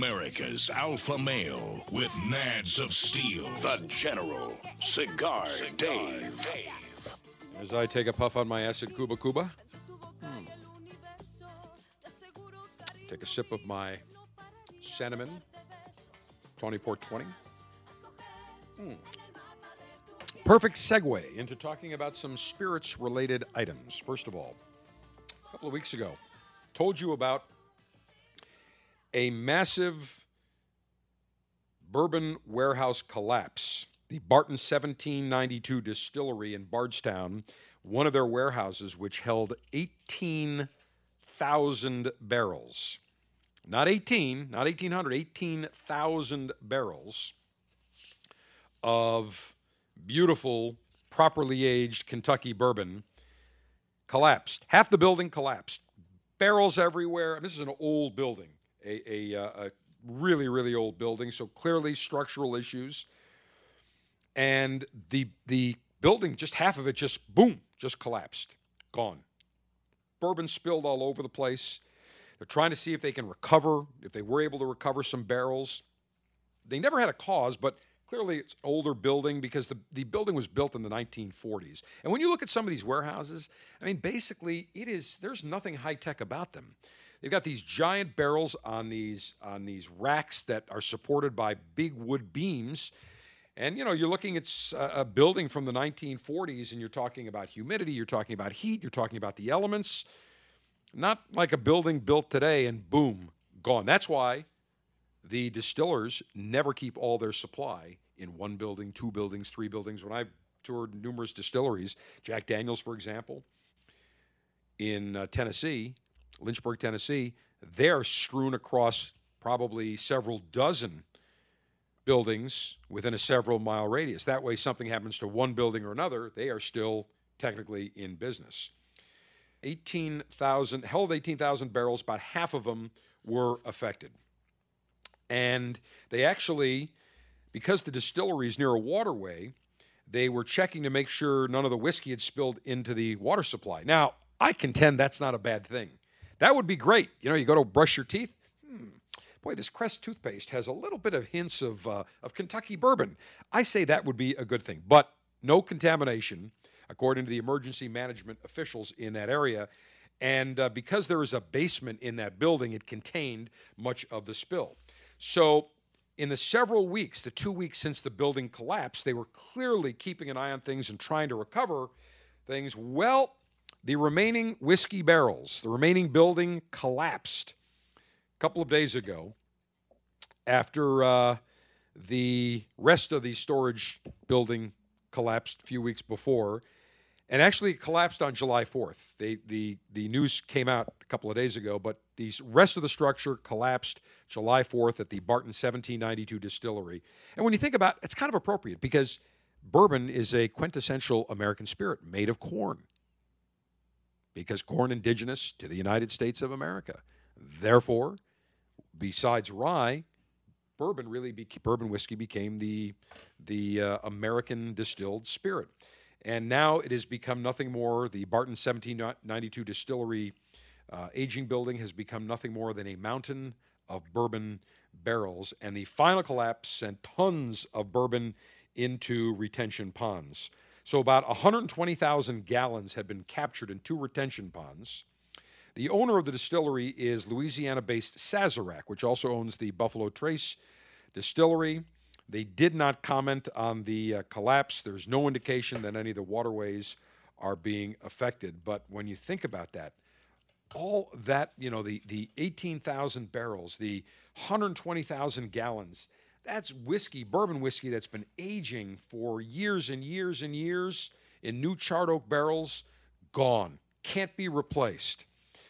America's Alpha Male with Nads of Steel, the General, Cigar, Dave. As I take a puff on my acid Kuba Kuba, hmm. take a sip of my Sandeman Tawny Port 20. Hmm. Perfect segue into talking about some spirits related items. First of all, a couple of weeks ago, told you about a massive bourbon warehouse collapse. The Barton 1792 distillery in Bardstown, one of their warehouses, which held 18,000 barrels. Not 18, not 1,800, 18,000 barrels of beautiful, properly aged Kentucky bourbon collapsed. Half the building collapsed. Barrels everywhere. This is an old building a, a, uh, a really, really old building, so clearly structural issues. And the the building, just half of it, just boom, just collapsed, gone. Bourbon spilled all over the place. They're trying to see if they can recover, if they were able to recover some barrels. They never had a cause, but clearly it's an older building because the, the building was built in the 1940s. And when you look at some of these warehouses, I mean, basically, it is there's nothing high tech about them. They've got these giant barrels on these on these racks that are supported by big wood beams. And you know, you're looking at a building from the 1940s, and you're talking about humidity, you're talking about heat, you're talking about the elements. Not like a building built today and boom, gone. That's why the distillers never keep all their supply in one building, two buildings, three buildings. When I've toured numerous distilleries, Jack Daniels, for example, in uh, Tennessee, Lynchburg, Tennessee, they're strewn across probably several dozen buildings within a several mile radius. That way, something happens to one building or another, they are still technically in business. 18,000, held 18,000 barrels, about half of them were affected. And they actually, because the distillery is near a waterway, they were checking to make sure none of the whiskey had spilled into the water supply. Now, I contend that's not a bad thing. That would be great. You know, you go to brush your teeth. Hmm, boy, this Crest toothpaste has a little bit of hints of, uh, of Kentucky bourbon. I say that would be a good thing, but no contamination, according to the emergency management officials in that area. And uh, because there is a basement in that building, it contained much of the spill. So, in the several weeks, the two weeks since the building collapsed, they were clearly keeping an eye on things and trying to recover things. Well, the remaining whiskey barrels, the remaining building collapsed a couple of days ago after uh, the rest of the storage building collapsed a few weeks before. and actually it collapsed on July 4th. They, the the news came out a couple of days ago, but the rest of the structure collapsed July 4th at the Barton 1792 distillery. And when you think about it, it's kind of appropriate because bourbon is a quintessential American spirit made of corn. Because corn indigenous to the United States of America. Therefore, besides rye, bourbon really be, bourbon whiskey became the the uh, American distilled spirit. And now it has become nothing more. The Barton 1792 distillery uh, aging building has become nothing more than a mountain of bourbon barrels. And the final collapse sent tons of bourbon into retention ponds. So about 120,000 gallons had been captured in two retention ponds. The owner of the distillery is Louisiana based Sazerac, which also owns the Buffalo Trace distillery. They did not comment on the uh, collapse. There's no indication that any of the waterways are being affected. But when you think about that, all that, you know, the, the 18,000 barrels, the 120,000 gallons, that's whiskey, bourbon whiskey that's been aging for years and years and years in new charred oak barrels, gone. Can't be replaced.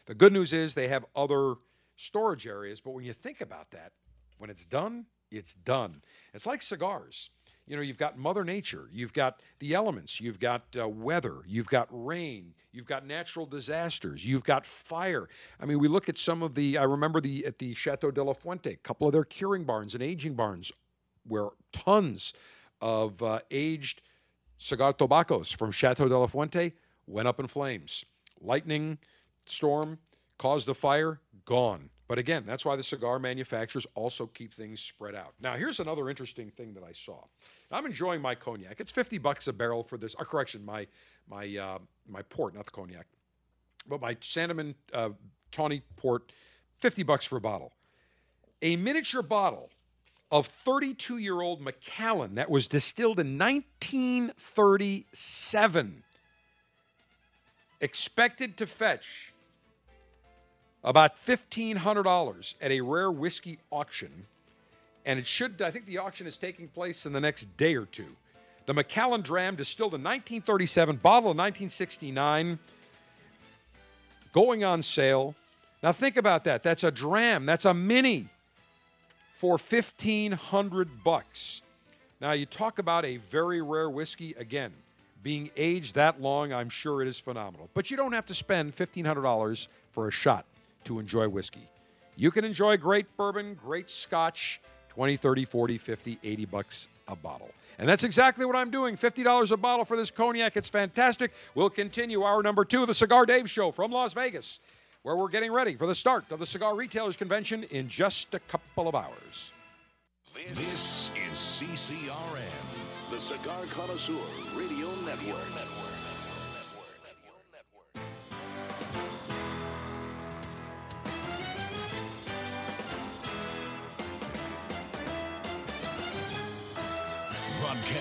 The good news is they have other storage areas, but when you think about that, when it's done, it's done. It's like cigars. You know, you've got Mother Nature, you've got the elements, you've got uh, weather, you've got rain, you've got natural disasters, you've got fire. I mean, we look at some of the. I remember the at the Chateau de la Fuente, a couple of their curing barns and aging barns, where tons of uh, aged cigar tobaccos from Chateau de la Fuente went up in flames. Lightning storm caused a fire, gone. But again, that's why the cigar manufacturers also keep things spread out. Now, here's another interesting thing that I saw. I'm enjoying my cognac. It's 50 bucks a barrel for this. Or correction, my my uh, my port, not the cognac, but my Sandeman uh, tawny port, 50 bucks for a bottle. A miniature bottle of 32 year old Macallan that was distilled in 1937, expected to fetch about $1,500 at a rare whiskey auction. And it should, I think the auction is taking place in the next day or two. The Macallan Dram, distilled in 1937, bottle in 1969, going on sale. Now think about that. That's a dram. That's a mini for 1500 bucks. Now you talk about a very rare whiskey again, being aged that long, I'm sure it is phenomenal. But you don't have to spend $1500 for a shot to enjoy whiskey. You can enjoy great bourbon, great scotch, 20, 30, 40, 50, 80 bucks a bottle. And that's exactly what I'm doing. $50 a bottle for this cognac. It's fantastic. We'll continue our number two the Cigar Dave Show from Las Vegas, where we're getting ready for the start of the Cigar Retailers Convention in just a couple of hours. This is CCRN, the Cigar Connoisseur Radio Network.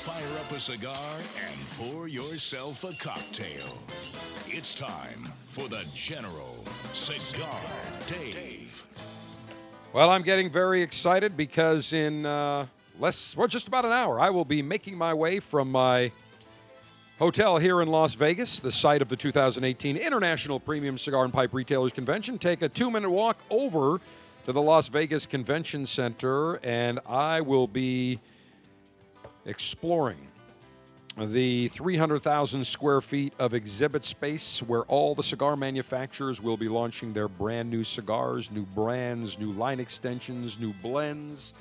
fire up a cigar and pour yourself a cocktail. It's time for the General Cigar Dave. Well, I'm getting very excited because in uh, less, well, just about an hour, I will be making my way from my hotel here in Las Vegas, the site of the 2018 International Premium Cigar and Pipe Retailers Convention. Take a two minute walk over to the Las Vegas Convention Center, and I will be exploring the 300,000 square feet of exhibit space where all the cigar manufacturers will be launching their brand new cigars, new brands, new line extensions, new blends.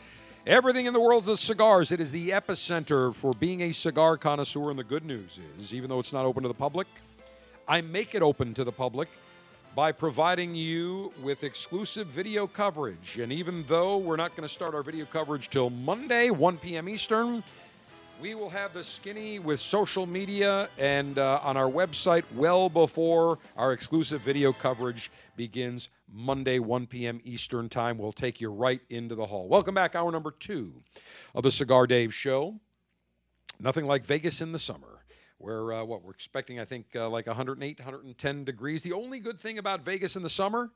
Everything in the world of cigars. It is the epicenter for being a cigar connoisseur. And the good news is, even though it's not open to the public, I make it open to the public by providing you with exclusive video coverage. And even though we're not going to start our video coverage till Monday, 1 p.m. Eastern, We will have the skinny with social media and uh, on our website well before our exclusive video coverage begins Monday, 1 p.m. Eastern Time. We'll take you right into the hall. Welcome back, hour number two of the Cigar Dave Show. Nothing like Vegas in the summer. Where uh, what we're expecting, I think, uh, like 108, 110 degrees. The only good thing about Vegas in the summer,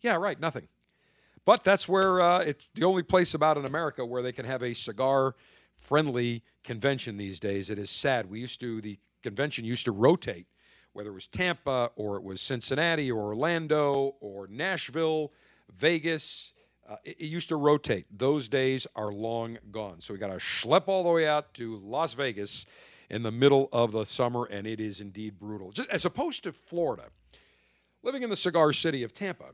yeah, right, nothing. But that's where uh, it's the only place about in America where they can have a cigar friendly convention these days. It is sad. We used to, the convention used to rotate, whether it was Tampa or it was Cincinnati or Orlando or Nashville, Vegas. Uh, it, it used to rotate. Those days are long gone. So we got to schlep all the way out to Las Vegas in the middle of the summer, and it is indeed brutal. Just, as opposed to Florida, living in the cigar city of Tampa,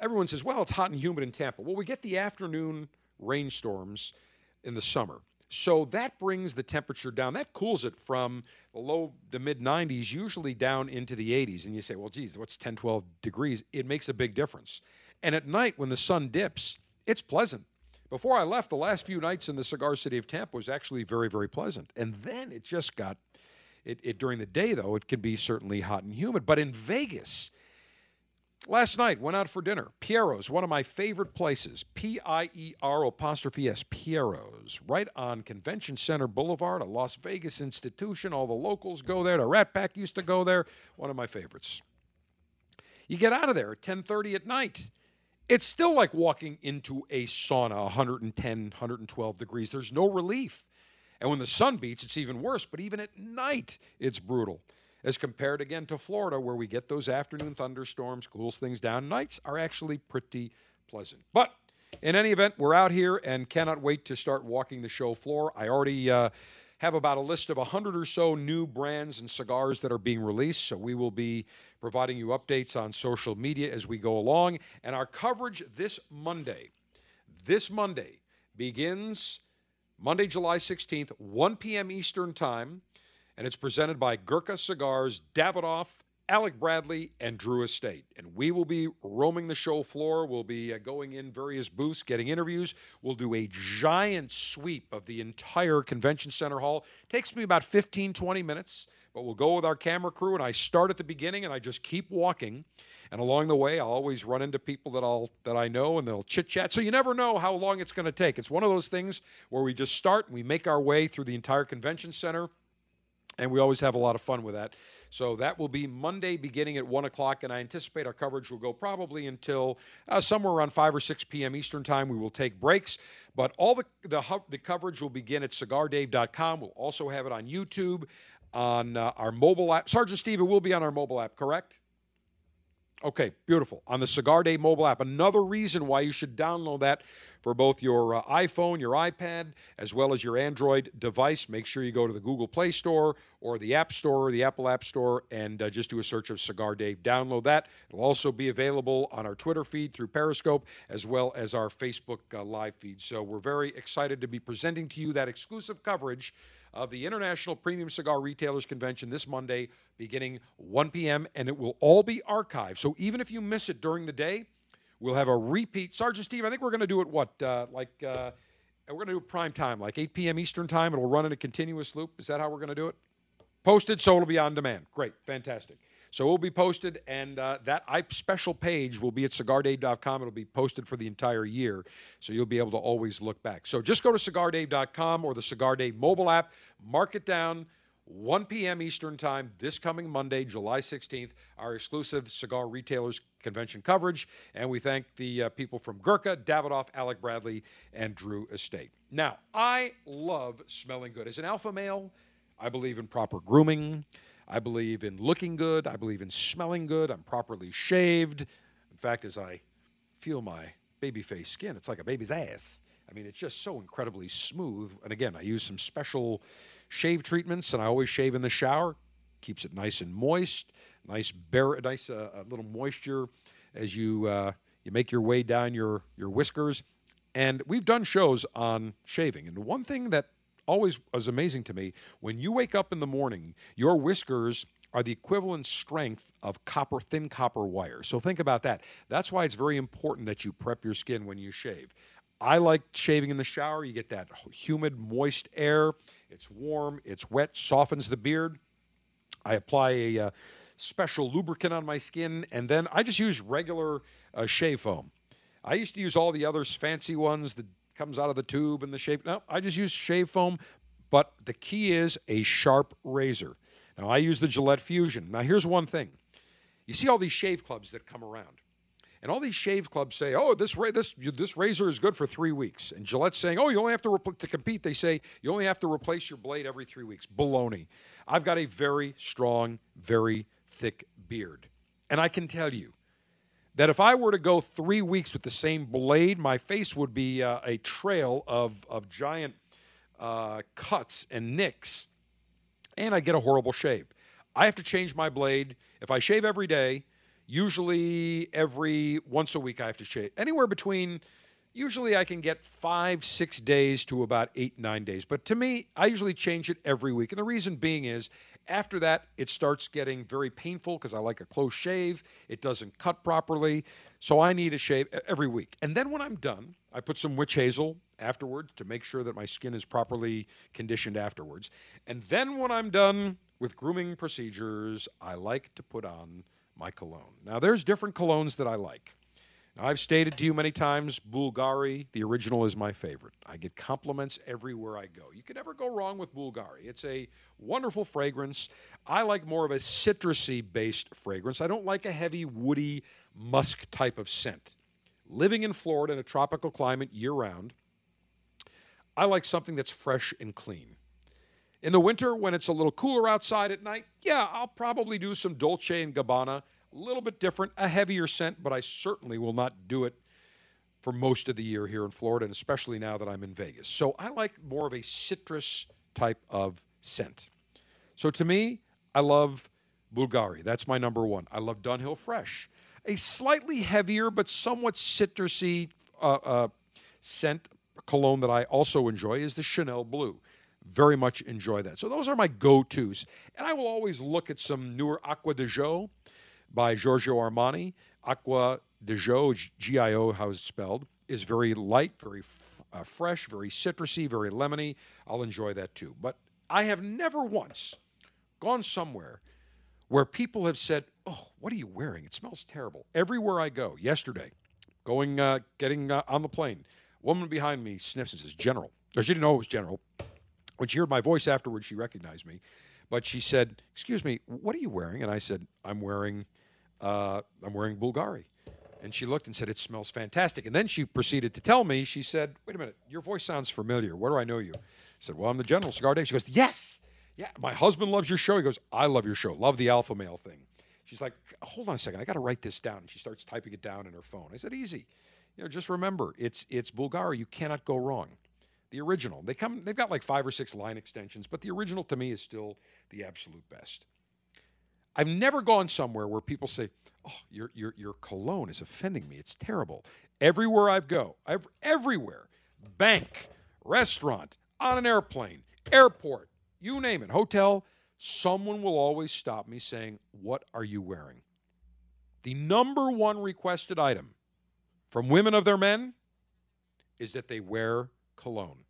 everyone says, well, it's hot and humid in Tampa. Well, we get the afternoon rainstorms in the summer. So that brings the temperature down. That cools it from the low to mid 90s, usually down into the 80s. And you say, well, geez, what's 10, 12 degrees? It makes a big difference. And at night, when the sun dips, it's pleasant. Before I left, the last few nights in the cigar city of Tampa was actually very, very pleasant. And then it just got, it, it during the day, though, it can be certainly hot and humid. But in Vegas, Last night, went out for dinner. Piero's, one of my favorite places. P I E R apostrophe S, Piero's, right on Convention Center Boulevard, a Las Vegas institution. All the locals go there. The Rat Pack used to go there. One of my favorites. You get out of there at 10:30 at night. It's still like walking into a sauna, 110, 112 degrees. There's no relief. And when the sun beats, it's even worse. But even at night, it's brutal as compared again to Florida, where we get those afternoon thunderstorms, cools things down. Nights are actually pretty pleasant. But in any event, we're out here and cannot wait to start walking the show floor. I already uh, have about a list of 100 or so new brands and cigars that are being released, so we will be providing you updates on social media as we go along. And our coverage this Monday, this Monday, begins Monday, July 16th, 1 p.m. Eastern Time and it's presented by Gurkha Cigars, Davidoff, Alec Bradley, and Drew Estate. And we will be roaming the show floor. We'll be uh, going in various booths, getting interviews. We'll do a giant sweep of the entire convention center hall. Takes me about 15, 20 minutes, but we'll go with our camera crew. And I start at the beginning and I just keep walking. And along the way, I'll always run into people that I'll that I know, and they'll chit chat. So you never know how long it's going to take. It's one of those things where we just start and we make our way through the entire convention center and we always have a lot of fun with that. So that will be Monday beginning at 1 o'clock, and I anticipate our coverage will go probably until uh, somewhere around 5 or 6 p.m. Eastern Time. We will take breaks, but all the, the, the coverage will begin at cigardave.com. We'll also have it on YouTube, on uh, our mobile app. Sergeant Steve, it will be on our mobile app, correct? Okay, beautiful. On the Cigar Dave mobile app. Another reason why you should download that for both your uh, iPhone, your iPad, as well as your Android device. Make sure you go to the Google Play Store or the App Store or the Apple App Store and uh, just do a search of Cigar Dave. Download that. It'll also be available on our Twitter feed through Periscope as well as our Facebook uh, live feed. So we're very excited to be presenting to you that exclusive coverage of the International Premium Cigar Retailers Convention this Monday, beginning 1 p.m., and it will all be archived. So even if you miss it during the day, we'll have a repeat. Sergeant Steve, I think we're going to do it what, uh, like, uh, we're going to do it prime time, like 8 p.m. Eastern time. It'll run in a continuous loop. Is that how we're going to do it? Posted, so it'll be on demand. Great, fantastic. So it will be posted, and uh, that special page will be at cigardave.com. It'll be posted for the entire year, so you'll be able to always look back. So just go to cigardave.com or the Cigar Dave mobile app, mark it down. 1 p.m. Eastern Time this coming Monday, July 16th, our exclusive Cigar Retailers Convention coverage. And we thank the uh, people from Gurkha, Davidoff, Alec Bradley, and Drew Estate. Now, I love smelling good. As an alpha male, I believe in proper grooming. I believe in looking good. I believe in smelling good. I'm properly shaved. In fact, as I feel my baby face skin, it's like a baby's ass. I mean, it's just so incredibly smooth. And again, I use some special shave treatments, and I always shave in the shower. Keeps it nice and moist. Nice, bare, nice uh, little moisture as you uh, you make your way down your your whiskers. And we've done shows on shaving, and the one thing that always was amazing to me. When you wake up in the morning, your whiskers are the equivalent strength of copper thin copper wire. So think about that. That's why it's very important that you prep your skin when you shave. I like shaving in the shower. You get that humid, moist air. It's warm, it's wet, softens the beard. I apply a uh, special lubricant on my skin, and then I just use regular uh, shave foam. I used to use all the others, fancy ones that comes out of the tube and the shave. No, I just use shave foam. But the key is a sharp razor. Now I use the Gillette Fusion. Now here's one thing: you see all these shave clubs that come around. And all these shave clubs say, "Oh, this ra- this this razor is good for three weeks." And Gillette's saying, "Oh, you only have to repl- to compete." They say you only have to replace your blade every three weeks. Baloney. I've got a very strong, very thick beard, and I can tell you that if I were to go three weeks with the same blade, my face would be uh, a trail of of giant uh, cuts and nicks, and I get a horrible shave. I have to change my blade. If I shave every day, usually every once a week I have to shave. Anywhere between, usually I can get five, six days to about eight, nine days. But to me, I usually change it every week. And the reason being is after that, it starts getting very painful because I like a close shave. It doesn't cut properly. So I need a shave every week. And then when I'm done, I put some witch hazel afterwards to make sure that my skin is properly conditioned afterwards. And then when I'm done with grooming procedures, I like to put on my cologne. Now, there's different colognes that I like. I've stated to you many times, Bulgari, the original, is my favorite. I get compliments everywhere I go. You can never go wrong with Bulgari. It's a wonderful fragrance. I like more of a citrusy based fragrance. I don't like a heavy, woody, musk type of scent. Living in Florida in a tropical climate year round, I like something that's fresh and clean. In the winter, when it's a little cooler outside at night, yeah, I'll probably do some Dolce and Gabbana. A little bit different, a heavier scent, but I certainly will not do it for most of the year here in Florida, and especially now that I'm in Vegas. So I like more of a citrus type of scent. So to me, I love Bulgari. That's my number one. I love Dunhill Fresh, a slightly heavier but somewhat citrusy uh, uh, scent cologne that I also enjoy is the Chanel Blue. Very much enjoy that. So those are my go-tos. And I will always look at some newer Acqua di Gio by Giorgio Armani. Acqua di Gio, G-I-O, how it's spelled, is very light, very uh, fresh, very citrusy, very lemony. I'll enjoy that too. But I have never once gone somewhere where people have said, "Oh, what are you wearing? It smells terrible." Everywhere I go, yesterday, going uh, getting uh, on the plane, woman behind me sniffs and says, "General." Or she didn't know it was General. When she heard my voice afterwards, she recognized me. But she said, "Excuse me, what are you wearing?" And I said, "I'm wearing, uh, I'm wearing Bulgari." And she looked and said, "It smells fantastic." And then she proceeded to tell me. She said, "Wait a minute, your voice sounds familiar. Where do I know you?" I said, "Well, I'm the General Cigar Dave." She goes, "Yes, yeah, my husband loves your show." He goes, "I love your show. Love the alpha male thing." She's like, "Hold on a second, I got to write this down." And she starts typing it down in her phone. I said, "Easy, you know, just remember, it's it's Bulgari. You cannot go wrong." the original. They come they've got like five or six line extensions, but the original to me is still the absolute best. I've never gone somewhere where people say, "Oh, your your your cologne is offending me. It's terrible." Everywhere I go, I've, everywhere, bank, restaurant, on an airplane, airport, you name it, hotel, someone will always stop me saying, "What are you wearing?" The number one requested item from women of their men is that they wear cologne.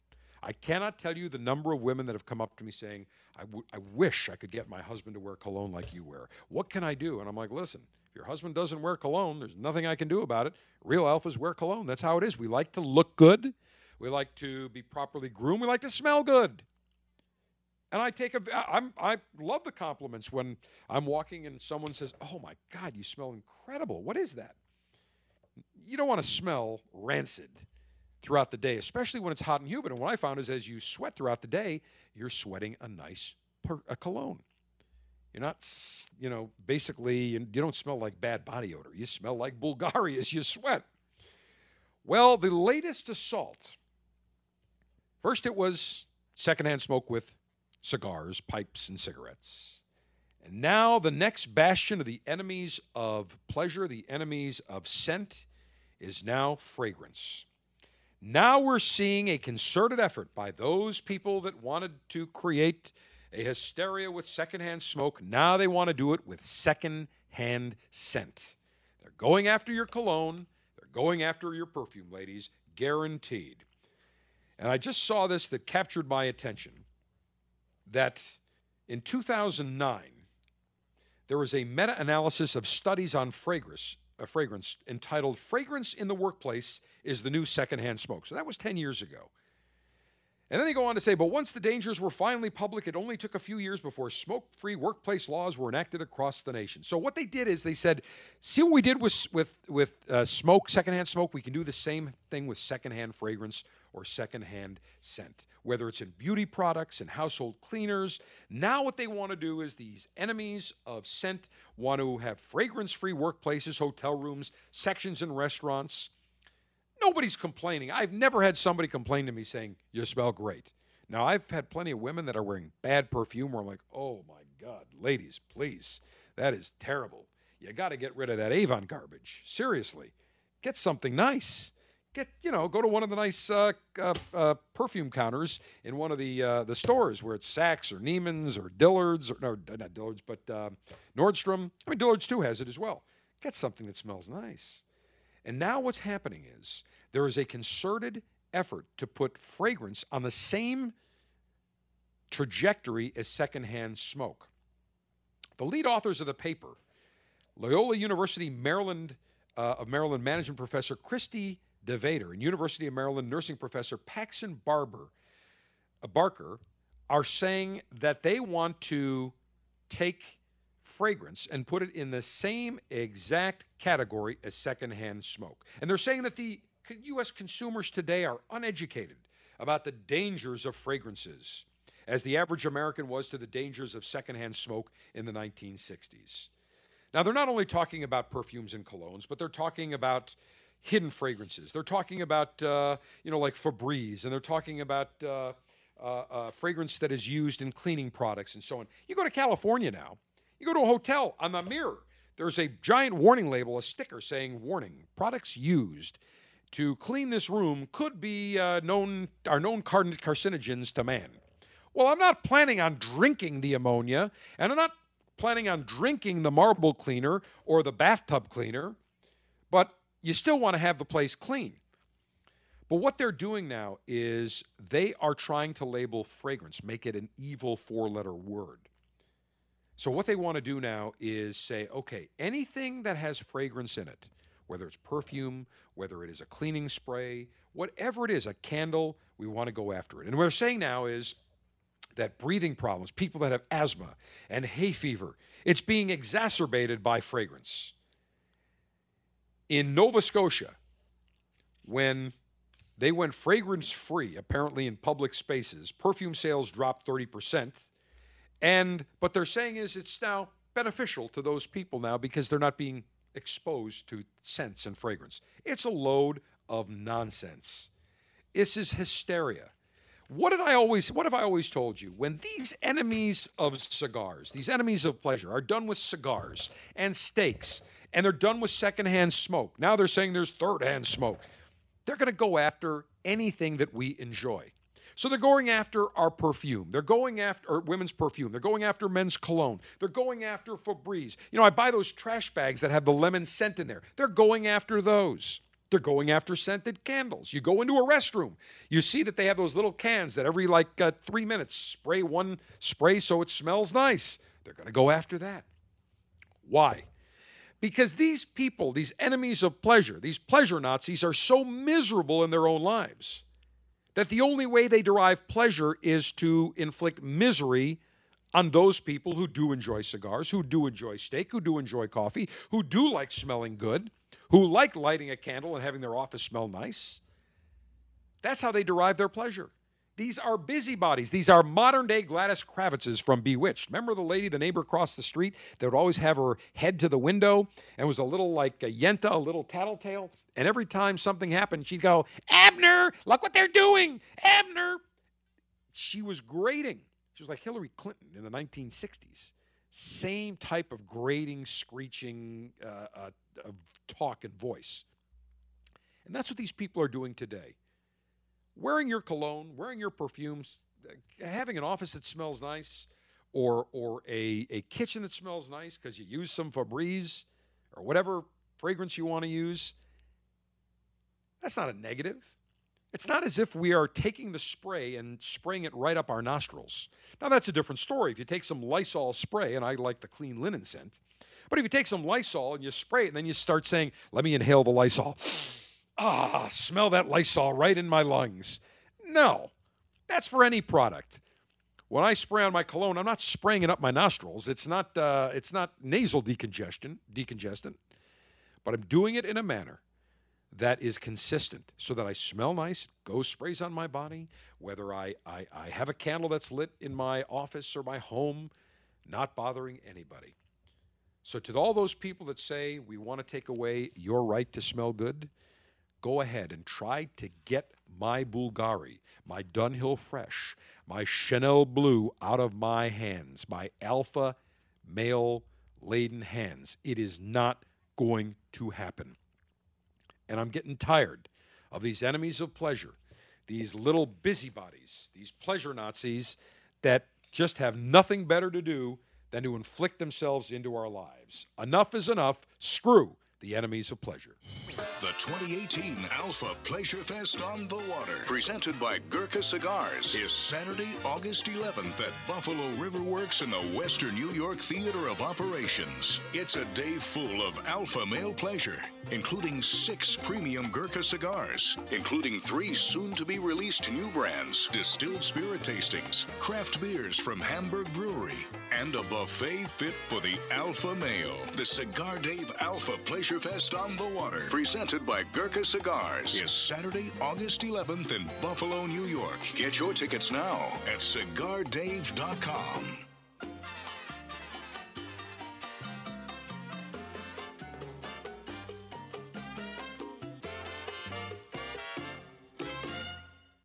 I cannot tell you the number of women that have come up to me saying, I, w- I wish I could get my husband to wear cologne like you wear. What can I do? And I'm like, listen, if your husband doesn't wear cologne, there's nothing I can do about it. Real alphas wear cologne. That's how it is. We like to look good. We like to be properly groomed. We like to smell good. And I take a, I'm, I love the compliments when I'm walking and someone says, "Oh my God, you smell incredible." What is that? You don't want to smell rancid throughout the day, especially when it's hot and humid. And what I found is as you sweat throughout the day, you're sweating a nice per, a cologne. You're not, you know, basically, you don't smell like bad body odor. You smell like Bulgari as you sweat. Well, the latest assault. First, it was secondhand smoke with cigars, pipes, and cigarettes. And now, the next bastion of the enemies of pleasure, the enemies of scent, is now fragrance. Now we're seeing a concerted effort by those people that wanted to create a hysteria with secondhand smoke. Now they want to do it with secondhand scent. They're going after your cologne, they're going after your perfume, ladies. guaranteed. And I just saw this that captured my attention that in 2009, there was a meta analysis of studies on fragrance, uh, fragrance entitled Fragrance in the Workplace is the New Secondhand Smoke. So that was 10 years ago. And then they go on to say, but once the dangers were finally public, it only took a few years before smoke free workplace laws were enacted across the nation. So what they did is they said, see what we did with, with, with uh, smoke, secondhand smoke? We can do the same thing with secondhand fragrance or secondhand scent, whether it's in beauty products and household cleaners. Now, what they want to do is these enemies of scent want to have fragrance free workplaces, hotel rooms, sections in restaurants. Nobody's complaining. I've never had somebody complain to me saying, You smell great. Now, I've had plenty of women that are wearing bad perfume where I'm like, Oh my God, ladies, please. That is terrible. You got to get rid of that Avon garbage. Seriously. Get something nice. Get, you know, go to one of the nice uh, uh, uh, perfume counters in one of the uh, the stores where it's Saks or Neiman's or Dillard's or no, not Dillard's, but uh, Nordstrom. I mean, Dillard's too has it as well. Get something that smells nice. And now what's happening is there is a concerted effort to put fragrance on the same trajectory as secondhand smoke. The lead authors of the paper, Loyola University Maryland uh, of Maryland management professor Christy DeVader and University of Maryland nursing professor Paxton Barber, uh, Barker, are saying that they want to take fragrance and put it in the same exact category as secondhand smoke. And they're saying that the U.S. consumers today are uneducated about the dangers of fragrances, as the average American was to the dangers of secondhand smoke in the 1960s. Now, they're not only talking about perfumes and colognes, but they're talking about hidden fragrances. They're talking about, uh, you know, like Febreze, and they're talking about uh, uh, uh fragrance that is used in cleaning products and so on. You go to California now, you go to a hotel on the mirror, there's a giant warning label, a sticker saying, warning, products used to clean this room could be uh, known are known carcinogens to man. Well, I'm not planning on drinking the ammonia, and I'm not planning on drinking the marble cleaner or the bathtub cleaner, but you still want to have the place clean. But what they're doing now is they are trying to label fragrance, make it an evil four letter word. So, what they want to do now is say, okay, anything that has fragrance in it, whether it's perfume, whether it is a cleaning spray, whatever it is, a candle, we want to go after it. And what we're saying now is that breathing problems, people that have asthma and hay fever, it's being exacerbated by fragrance. In Nova Scotia, when they went fragrance free, apparently in public spaces, perfume sales dropped 30%. And what they're saying is it's now beneficial to those people now because they're not being exposed to scents and fragrance. It's a load of nonsense. This is hysteria. What did I always what have I always told you? When these enemies of cigars, these enemies of pleasure are done with cigars and steaks and they're done with secondhand smoke. Now they're saying there's third-hand smoke. They're going to go after anything that we enjoy. So they're going after our perfume. They're going after women's perfume. They're going after men's cologne. They're going after Febreze. You know, I buy those trash bags that have the lemon scent in there. They're going after those. They're going after scented candles. You go into a restroom, you see that they have those little cans that every like uh, three minutes spray one spray so it smells nice. They're going to go after that. Why? Because these people, these enemies of pleasure, these pleasure Nazis, are so miserable in their own lives that the only way they derive pleasure is to inflict misery on those people who do enjoy cigars, who do enjoy steak, who do enjoy coffee, who do like smelling good, who like lighting a candle and having their office smell nice. That's how they derive their pleasure. These are busybodies. These are modern day Gladys Kravitzes from Bewitched. Remember the lady, the neighbor across the street that would always have her head to the window and was a little like a yenta, a little tattletale? And every time something happened, she'd go, Abner, look what they're doing. Abner. She was grating. She was like Hillary Clinton in the 1960s. Same type of grating, screeching uh, uh, talk and voice. And that's what these people are doing today wearing your cologne, wearing your perfumes, uh, having an office that smells nice, or or a, a kitchen that smells nice because you use some Febreze or whatever fragrance you want to use. That's not a negative. It's not as if we are taking the spray and spraying it right up our nostrils. Now, that's a different story. If you take some Lysol spray, and I like the clean linen scent, but if you take some Lysol and you spray it and then you start saying, let me inhale the Lysol, ah, smell that Lysol right in my lungs. No, that's for any product. When I spray on my cologne, I'm not spraying it up my nostrils. It's not, uh, it's not nasal decongestion, decongestant, but I'm doing it in a manner that is consistent so that I smell nice, go sprays on my body, whether I, I, I have a candle that's lit in my office or my home, not bothering anybody. So, to all those people that say we want to take away your right to smell good, go ahead and try to get my Bulgari, my Dunhill Fresh, my Chanel Blue out of my hands, my alpha male laden hands. It is not going to happen. And I'm getting tired of these enemies of pleasure, these little busybodies, these pleasure Nazis that just have nothing better to do than to inflict themselves into our lives. Enough is enough. Screw the enemies of pleasure. The 2018 Alpha Pleasure Fest on the Water, presented by Gurkha Cigars, is Saturday, August 11th at Buffalo River Works in the Western New York Theater of Operations. It's a day full of alpha male pleasure, including six premium Gurkha cigars, including three soon to be released new brands, distilled spirit tastings, craft beers from Hamburg Brewery, and a buffet fit for the alpha male. The Cigar Dave Alpha Pleasure Fest on the Water, presented by Gurkha Cigars, is Saturday, August 11th in Buffalo, New York. Get your tickets now at cigardave.com.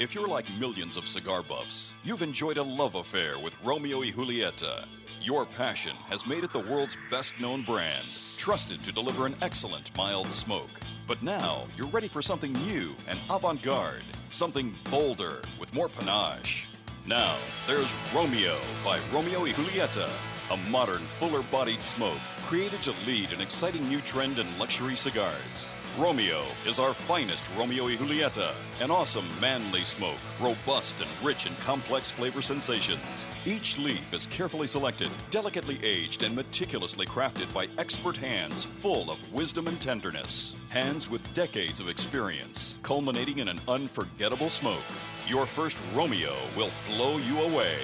If you're like millions of cigar buffs, you've enjoyed a love affair with Romeo y Julieta. Your passion has made it the world's best known brand, trusted to deliver an excellent mild smoke. But now you're ready for something new and avant garde, something bolder with more panache. Now, there's Romeo by Romeo y Julieta, a modern, fuller bodied smoke created to lead an exciting new trend in luxury cigars. Romeo is our finest Romeo y Julieta, an awesome manly smoke, robust and rich in complex flavor sensations. Each leaf is carefully selected, delicately aged, and meticulously crafted by expert hands full of wisdom and tenderness. Hands with decades of experience, culminating in an unforgettable smoke. Your first Romeo will blow you away.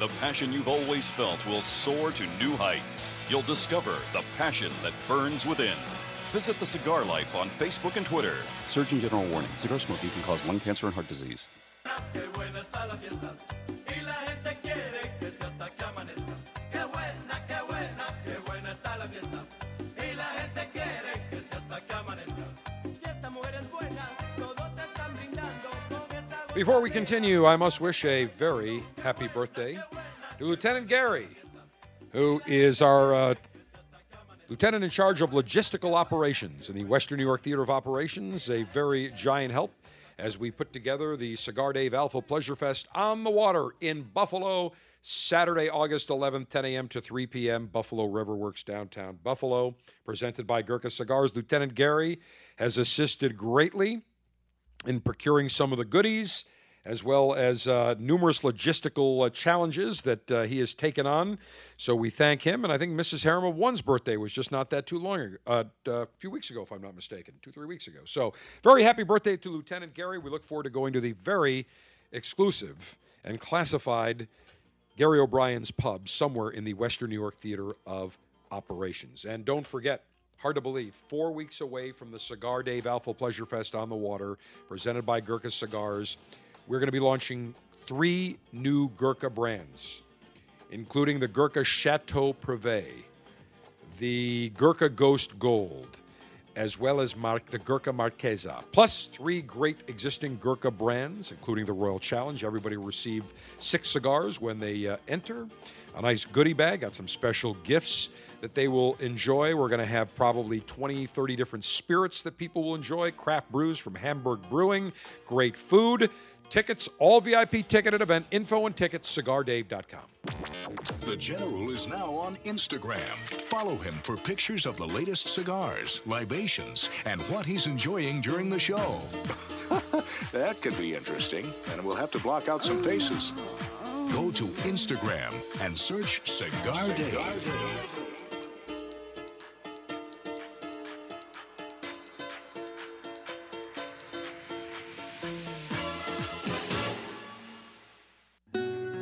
The passion you've always felt will soar to new heights. You'll discover the passion that burns within. Visit The Cigar Life on Facebook and Twitter. Surgeon General warning cigar smoking can cause lung cancer and heart disease. Before we continue, I must wish a very happy birthday to Lieutenant Gary, who is our uh, lieutenant in charge of logistical operations in the Western New York Theater of Operations. A very giant help as we put together the Cigar Dave Alpha Pleasure Fest on the water in Buffalo, Saturday, August 11th, 10 a.m. to 3 p.m. Buffalo River Works downtown Buffalo, presented by Gurkha Cigars. Lieutenant Gary has assisted greatly in procuring some of the goodies as well as uh, numerous logistical uh, challenges that uh, he has taken on. So we thank him, and I think Mrs. Harem of One's birthday was just not that too long ago, uh, a few weeks ago, if I'm not mistaken, two three weeks ago. So very happy birthday to Lieutenant Gary. We look forward to going to the very exclusive and classified Gary O'Brien's pub somewhere in the Western New York Theater of Operations. And don't forget, hard to believe, four weeks away from the Cigar Dave Alpha Pleasure Fest on the water, presented by Gurkha Cigars, we're going to be launching three new Gurkha brands, including the Gurkha Chateau Privé, the Gurkha Ghost Gold, as well as Mar- the Gurkha Marquesa, plus three great existing Gurkha brands, including the Royal Challenge. Everybody will receive six cigars when they uh, enter. A nice goodie bag, got some special gifts that they will enjoy. We're going to have probably 20, 30 different spirits that people will enjoy, craft brews from Hamburg Brewing, great food. Tickets, all VIP ticketed event, info and tickets, cigardave.com. The General is now on Instagram. Follow him for pictures of the latest cigars, libations, and what he's enjoying during the show. [LAUGHS] that could be interesting, and we'll have to block out some faces. Go to Instagram and search Cigar Dave.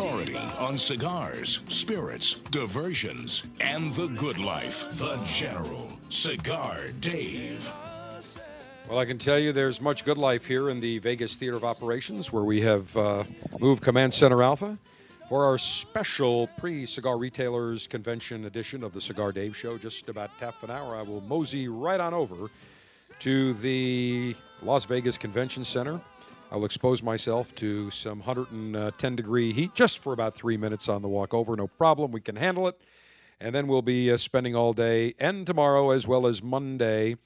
Authority on cigars, spirits, diversions, and the good life. The General. Cigar Dave. Well, I can tell you there's much good life here in the Vegas Theater of Operations, where we have uh, moved Command Center Alpha for our special pre cigar retailers convention edition of the Cigar Dave Show. Just about half an hour, I will mosey right on over to the Las Vegas Convention Center. I will expose myself to some 110 degree heat just for about three minutes on the walk over. No problem, we can handle it. And then we'll be uh, spending all day and tomorrow, as well as Monday,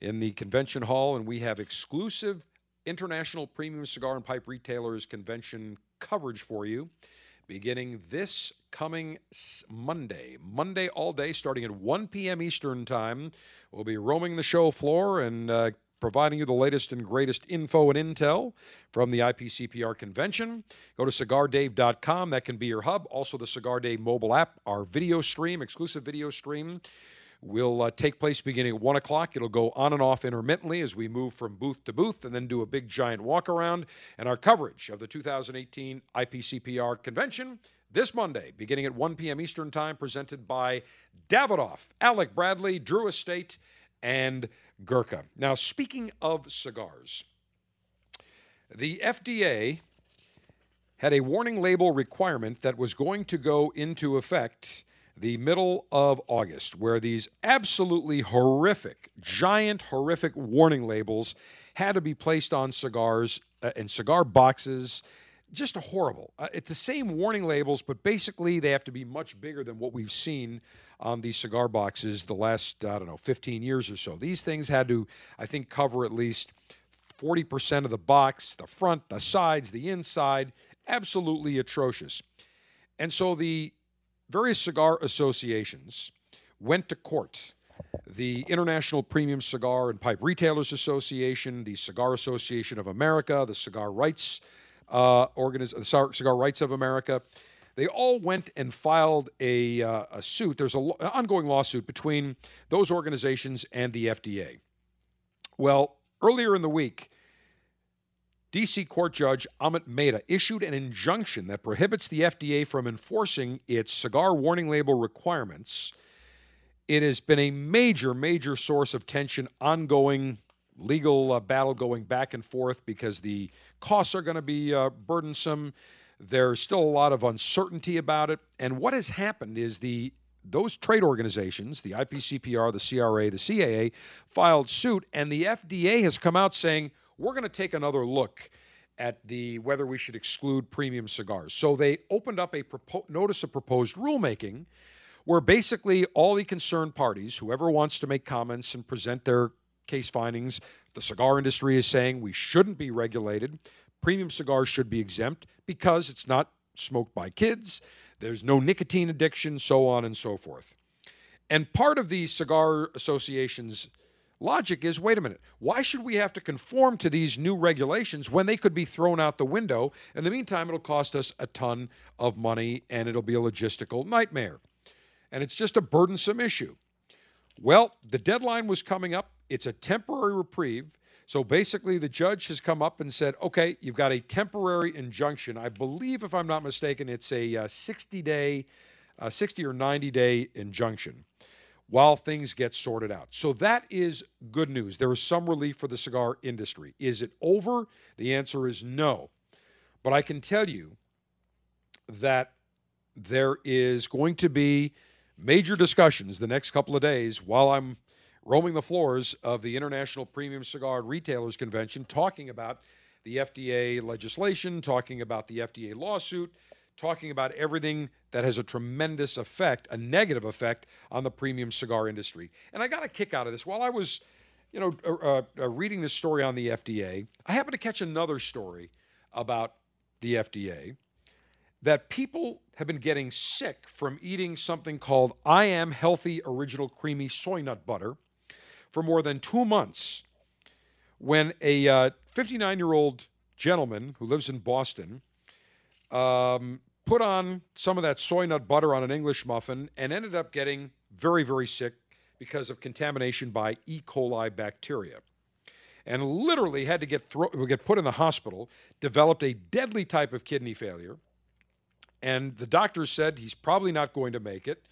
in the convention hall. And we have exclusive international premium cigar and pipe retailers convention coverage for you beginning this coming Monday. Monday all day, starting at 1 p.m. Eastern Time. We'll be roaming the show floor and uh, providing you the latest and greatest info and intel from the IPCPR convention. Go to cigardave.com. That can be your hub. Also, the Cigar Dave mobile app, our video stream, exclusive video stream will uh, take place beginning at 1 o'clock. It'll go on and off intermittently as we move from booth to booth and then do a big giant walk around. And our coverage of the 2018 IPCPR convention this Monday, beginning at 1 p.m. Eastern Time, presented by Davidoff, Alec Bradley, Drew Estate, and Gurkha. Now, speaking of cigars, the FDA had a warning label requirement that was going to go into effect the middle of August, where these absolutely horrific, giant, horrific warning labels had to be placed on cigars uh, in cigar boxes just a horrible. Uh, it's the same warning labels, but basically they have to be much bigger than what we've seen on these cigar boxes the last, I don't know, 15 years or so. These things had to, I think, cover at least 40% of the box, the front, the sides, the inside. Absolutely atrocious. And so the various cigar associations went to court. The International Premium Cigar and Pipe Retailers Association, the Cigar Association of America, the Cigar Rights uh, Organiz- the Cigar Rights of America, they all went and filed a, uh, a suit. There's a an ongoing lawsuit between those organizations and the FDA. Well, earlier in the week, DC Court Judge Amit Mehta issued an injunction that prohibits the FDA from enforcing its cigar warning label requirements. It has been a major, major source of tension, ongoing legal uh, battle going back and forth because the costs are going to be uh, burdensome. There's still a lot of uncertainty about it. And what has happened is the those trade organizations, the IPCPR, the CRA, the CAA, filed suit, and the FDA has come out saying we're going to take another look at the whether we should exclude premium cigars. So they opened up a propo- notice of proposed rulemaking, where basically all the concerned parties, whoever wants to make comments and present their case findings, the cigar industry is saying we shouldn't be regulated. Premium cigars should be exempt because it's not smoked by kids. There's no nicotine addiction, so on and so forth. And part of the Cigar Association's logic is wait a minute, why should we have to conform to these new regulations when they could be thrown out the window? In the meantime, it'll cost us a ton of money and it'll be a logistical nightmare. And it's just a burdensome issue. Well, the deadline was coming up. It's a temporary reprieve. So basically, the judge has come up and said, okay, you've got a temporary injunction. I believe, if I'm not mistaken, it's a uh, 60 day, uh, 60 or 90 day injunction while things get sorted out. So that is good news. There is some relief for the cigar industry. Is it over? The answer is no. But I can tell you that there is going to be major discussions the next couple of days while I'm roaming the floors of the International Premium Cigar Retailers Convention, talking about the FDA legislation, talking about the FDA lawsuit, talking about everything that has a tremendous effect, a negative effect on the premium cigar industry. And I got a kick out of this. While I was, you know, uh, uh, reading this story on the FDA, I happened to catch another story about the FDA that people have been getting sick from eating something called I Am Healthy Original Creamy Soy Nut Butter for more than two months when a 59 uh, year old gentleman who lives in Boston um, put on some of that soy nut butter on an English muffin and ended up getting very, very sick because of contamination by E. coli bacteria. And literally had to get, thro- get put in the hospital, developed a deadly type of kidney failure. And the doctors said he's probably not going to make it.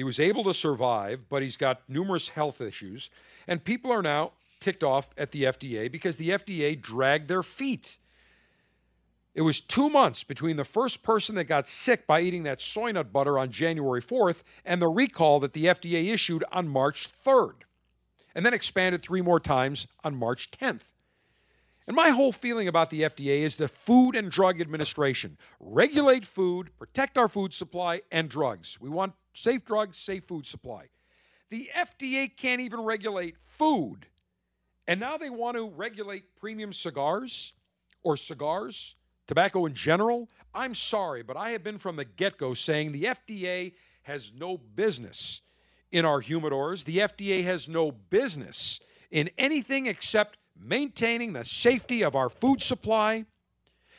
He was able to survive, but he's got numerous health issues. And people are now ticked off at the FDA because the FDA dragged their feet. It was two months between the first person that got sick by eating that soy nut butter on January 4th and the recall that the FDA issued on March 3rd, and then expanded three more times on March 10th. And my whole feeling about the FDA is the Food and Drug Administration. Regulate food, protect our food supply and drugs. We want safe drugs, safe food supply. The FDA can't even regulate food. And now they want to regulate premium cigars or cigars, tobacco in general. I'm sorry, but I have been from the get go saying the FDA has no business in our humidors. The FDA has no business in anything except maintaining the safety of our food supply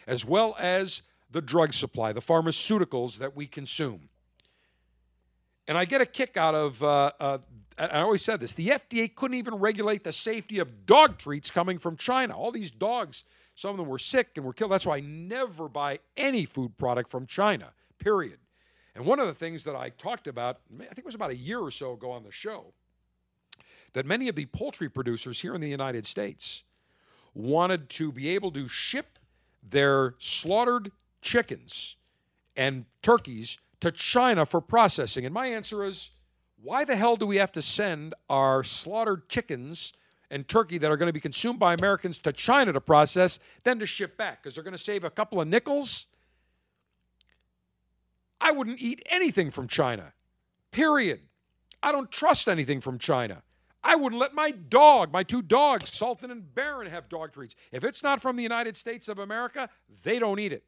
as well as the drug supply, the pharmaceuticals that we consume. And I get a kick out of, uh, uh, I always said this the FDA couldn't even regulate the safety of dog treats coming from China. All these dogs, some of them were sick and were killed. That's why I never buy any food product from China, period. And one of the things that I talked about, I think it was about a year or so ago on the show, that many of the poultry producers here in the United States wanted to be able to ship their slaughtered chickens and turkeys to China for processing. And my answer is why the hell do we have to send our slaughtered chickens and turkey that are going to be consumed by Americans to China to process, then to ship back because they're going to save a couple of nickels. I wouldn't eat anything from China, period. I don't trust anything from China. I wouldn't let my dog, my two dogs, Sultan and Baron, have dog treats. If it's not from the United States of America, they don't eat it.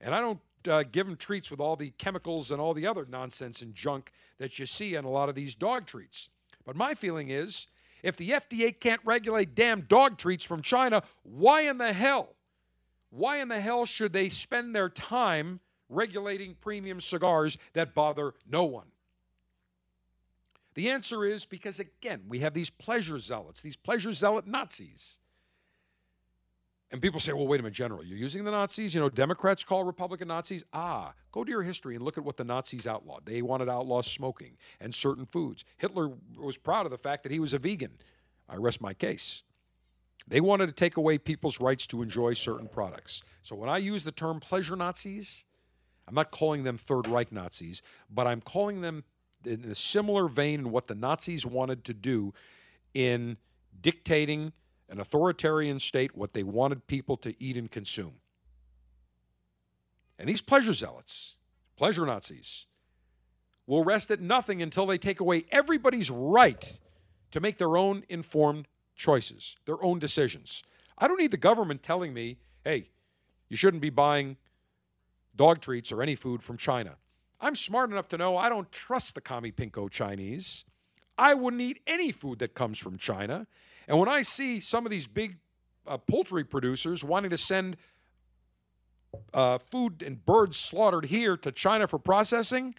And I don't uh, give them treats with all the chemicals and all the other nonsense and junk that you see in a lot of these dog treats. But my feeling is if the FDA can't regulate damn dog treats from China, why in the hell? Why in the hell should they spend their time regulating premium cigars that bother no one? The answer is because, again, we have these pleasure zealots, these pleasure zealot Nazis. And people say, well, wait a minute, General, you're using the Nazis? You know, Democrats call Republican Nazis. Ah, go to your history and look at what the Nazis outlawed. They wanted to outlaw smoking and certain foods. Hitler was proud of the fact that he was a vegan. I rest my case. They wanted to take away people's rights to enjoy certain products. So when I use the term pleasure Nazis, I'm not calling them Third Reich Nazis, but I'm calling them in a similar vein in what the Nazis wanted to do in dictating an authoritarian state what they wanted people to eat and consume. And these pleasure zealots, pleasure Nazis, will rest at nothing until they take away everybody's right to make their own informed choices, their own decisions. I don't need the government telling me, hey, you shouldn't be buying dog treats or any food from China. I'm smart enough to know I don't trust the commie pinko Chinese. I wouldn't eat any food that comes from China. And when I see some of these big uh, poultry producers wanting to send uh, food and birds slaughtered here to China for processing,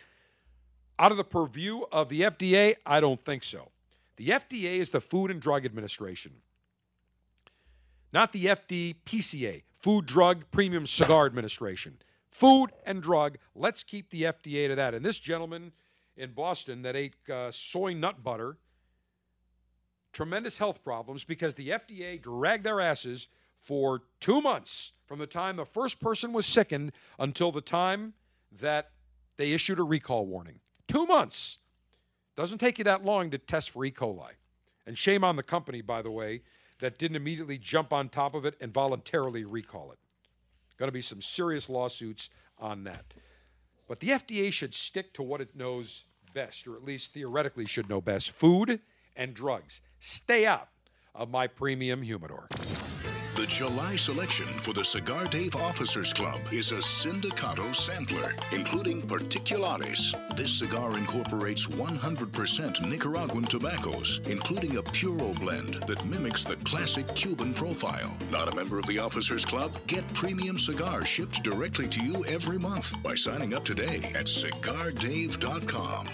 out of the purview of the FDA, I don't think so. The FDA is the Food and Drug Administration, not the FDPCA, Food Drug Premium Cigar Administration food and drug. Let's keep the FDA to that. And this gentleman in Boston that ate uh, soy nut butter, tremendous health problems because the FDA dragged their asses for two months from the time the first person was sickened until the time that they issued a recall warning. Two months. Doesn't take you that long to test for E. coli. And shame on the company, by the way, that didn't immediately jump on top of it and voluntarily recall it. Going to be some serious lawsuits on that. But the FDA should stick to what it knows best, or at least theoretically should know best food and drugs. Stay out of my premium humidor. July selection for the Cigar Dave Officers Club is a Sindicato sampler, including Particulares. This cigar incorporates 100% Nicaraguan tobaccos, including a Puro blend that mimics the classic Cuban profile. Not a member of the Officers Club? Get premium cigars shipped directly to you every month by signing up today at cigardave.com.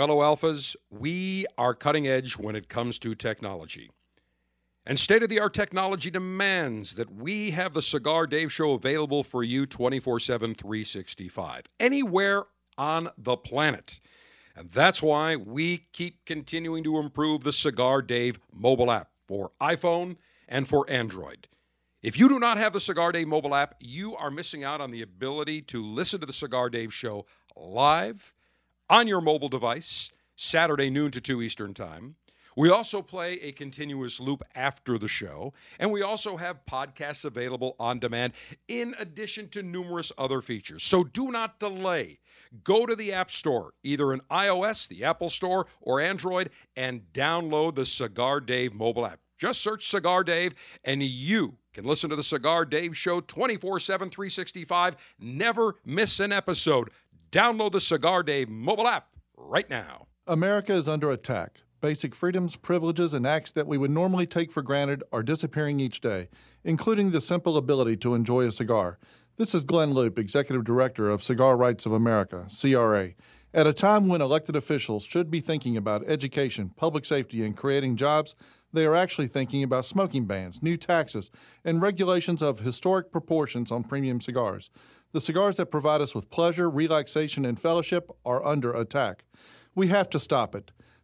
Fellow Alphas, we are cutting edge when it comes to technology. And state of the art technology demands that we have the Cigar Dave Show available for you 24 7, 365, anywhere on the planet. And that's why we keep continuing to improve the Cigar Dave mobile app for iPhone and for Android. If you do not have the Cigar Dave mobile app, you are missing out on the ability to listen to the Cigar Dave Show live on your mobile device, Saturday noon to 2 Eastern Time. We also play a continuous loop after the show, and we also have podcasts available on demand in addition to numerous other features. So do not delay. Go to the App Store, either in iOS, the Apple Store, or Android, and download the Cigar Dave mobile app. Just search Cigar Dave, and you can listen to the Cigar Dave Show 24 7, 365. Never miss an episode. Download the Cigar Dave mobile app right now. America is under attack. Basic freedoms, privileges, and acts that we would normally take for granted are disappearing each day, including the simple ability to enjoy a cigar. This is Glynn Loope, Executive Director of Cigar Rights of America, CRA. At a time when elected officials should be thinking about education, public safety, and creating jobs, they are actually thinking about smoking bans, new taxes, and regulations of historic proportions on premium cigars. The cigars that provide us with pleasure, relaxation, and fellowship are under attack. We have to stop it.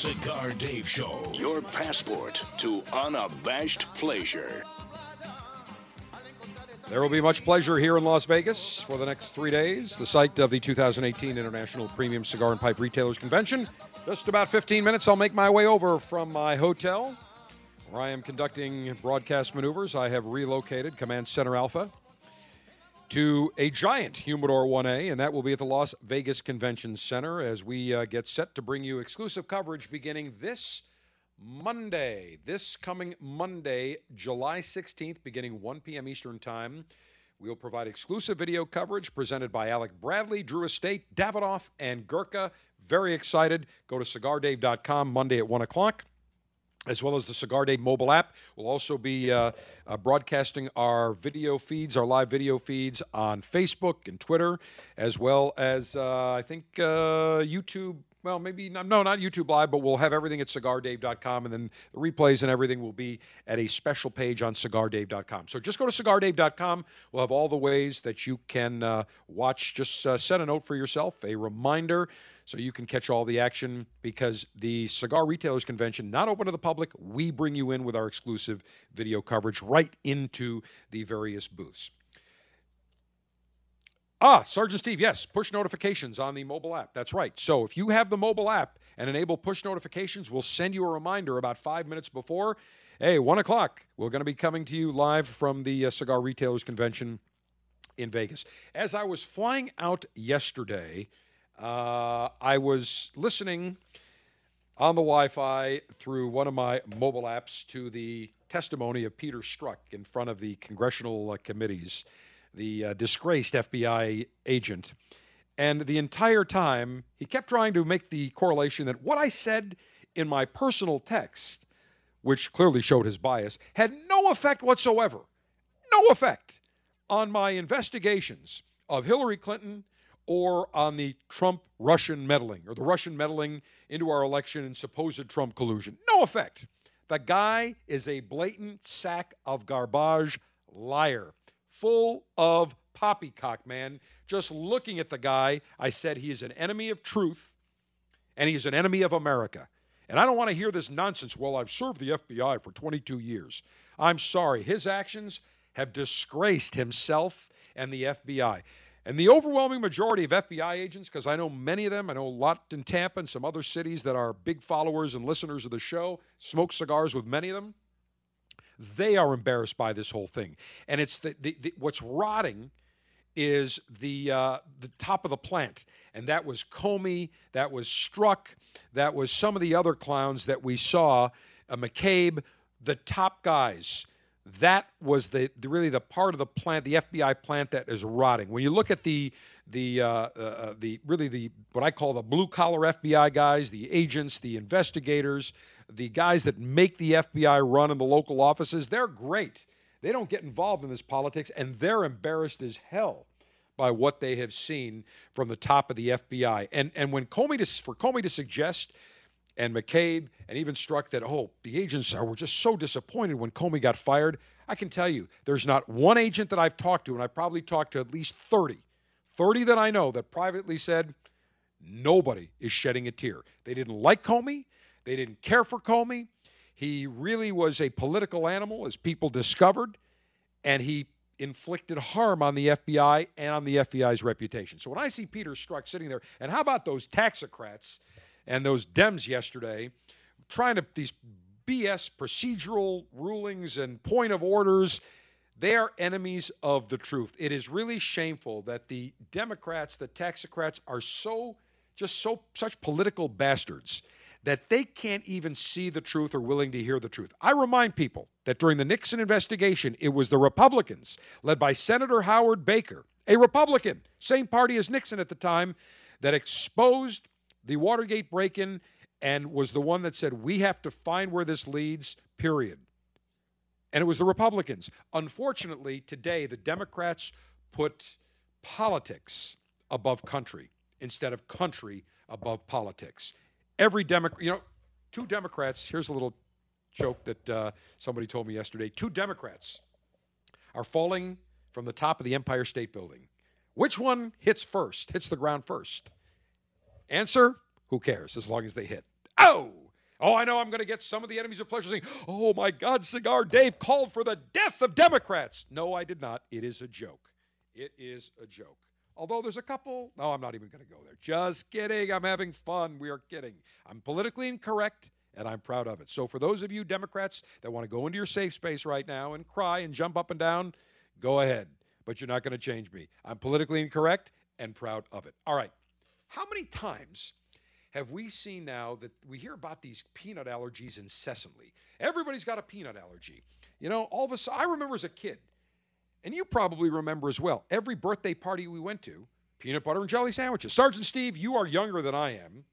Cigar Dave Show, your passport to unabashed pleasure. There will be much pleasure here in Las Vegas for the next three days, the site of the 2018 International Premium Cigar and Pipe Retailers Convention. Just about 15 minutes, I'll make my way over from my hotel where I am conducting broadcast maneuvers. I have relocated Command Center Alpha to a giant Humidor 1A, and that will be at the Las Vegas Convention Center as we uh, get set to bring you exclusive coverage beginning this Monday. This coming Monday, July 16th, beginning 1 p.m. Eastern Time. We'll provide exclusive video coverage presented by Alec Bradley, Drew Estate, Davidoff, and Gurkha. Very excited. Go to cigardave.com Monday at 1 o'clock as well as the Cigar Dave mobile app. We'll also be uh, uh, broadcasting our video feeds, our live video feeds on Facebook and Twitter, as well as uh, I think uh, YouTube. Well, maybe not, no, not YouTube Live, but we'll have everything at cigardave.com, and then the replays and everything will be at a special page on cigardave.com. So just go to cigardave.com. We'll have all the ways that you can uh, watch. Just uh, set a note for yourself, a reminder so you can catch all the action because the Cigar Retailers Convention not open to the public. We bring you in with our exclusive video coverage right into the various booths. Ah, Sergeant Steve, yes, push notifications on the mobile app. That's right. So if you have the mobile app and enable push notifications, we'll send you a reminder about five minutes before. Hey, one o'clock. We're going to be coming to you live from the uh, Cigar Retailers Convention in Vegas. As I was flying out yesterday, uh, I was listening on the Wi Fi through one of my mobile apps to the testimony of Peter Strzok in front of the congressional uh, committees, the uh, disgraced FBI agent. And the entire time, he kept trying to make the correlation that what I said in my personal text, which clearly showed his bias, had no effect whatsoever, no effect on my investigations of Hillary Clinton or on the Trump Russian meddling or the Russian meddling into our election and supposed Trump collusion. No effect. The guy is a blatant sack of garbage liar, full of poppycock, man. Just looking at the guy, I said he is an enemy of truth and he is an enemy of America. And I don't want to hear this nonsense. Well, I've served the FBI for 22 years. I'm sorry. His actions have disgraced himself and the FBI. And the overwhelming majority of FBI agents, because I know many of them, I know a lot in Tampa and some other cities that are big followers and listeners of the show, smoke cigars with many of them, they are embarrassed by this whole thing. And it's the, the, the what's rotting is the uh, the top of the plant, and that was Comey, that was Strzok, that was some of the other clowns that we saw, uh, McCabe, the top guys that was the, the, really the part of the plant, the FBI plant that is rotting. When you look at the the uh, uh, the really the what I call the blue collar FBI guys, the agents, the investigators, the guys that make the FBI run in the local offices, they're great. They don't get involved in this politics, and they're embarrassed as hell by what they have seen from the top of the FBI. And and when Comey to, for Comey to suggest and McCabe and even Strzok that, oh, the agents are, were just so disappointed when Comey got fired. I can tell you, there's not one agent that I've talked to, and I probably talked to at least 30, 30 that I know that privately said, nobody is shedding a tear. They didn't like Comey. They didn't care for Comey. He really was a political animal, as people discovered, and he inflicted harm on the FBI and on the FBI's reputation. So when I see Peter Strzok sitting there, and how about those taxocrats and those Dems yesterday trying to these BS procedural rulings and point of orders. They are enemies of the truth. It is really shameful that the Democrats, the taxocrats, are so just so such political bastards that they can't even see the truth or willing to hear the truth. I remind people that during the Nixon investigation, it was the Republicans, led by Senator Howard Baker, a Republican, same party as Nixon at the time, that exposed the Watergate break in and was the one that said, we have to find where this leads, period. And it was the Republicans. Unfortunately, today, the Democrats put politics above country instead of country above politics. Every Democrat, you know, two Democrats, here's a little joke that uh, somebody told me yesterday. Two Democrats are falling from the top of the Empire State Building. Which one hits first, hits the ground first? Answer who cares as long as they hit? Oh! Oh, I know I'm going to get some of the enemies of pleasure saying, Oh my God, Cigar Dave called for the death of Democrats. No, I did not. It is a joke. It is a joke. Although there's a couple, no, I'm not even going to go there. Just kidding. I'm having fun. We are kidding. I'm politically incorrect and I'm proud of it. So, for those of you Democrats that want to go into your safe space right now and cry and jump up and down, go ahead. But you're not going to change me. I'm politically incorrect and proud of it. All right. How many times have we seen now that we hear about these peanut allergies incessantly? Everybody's got a peanut allergy. You know, all of a sudden, I remember as a kid, and you probably remember as well, every birthday party we went to, peanut butter and jelly sandwiches. Sergeant Steve, you are younger than I am.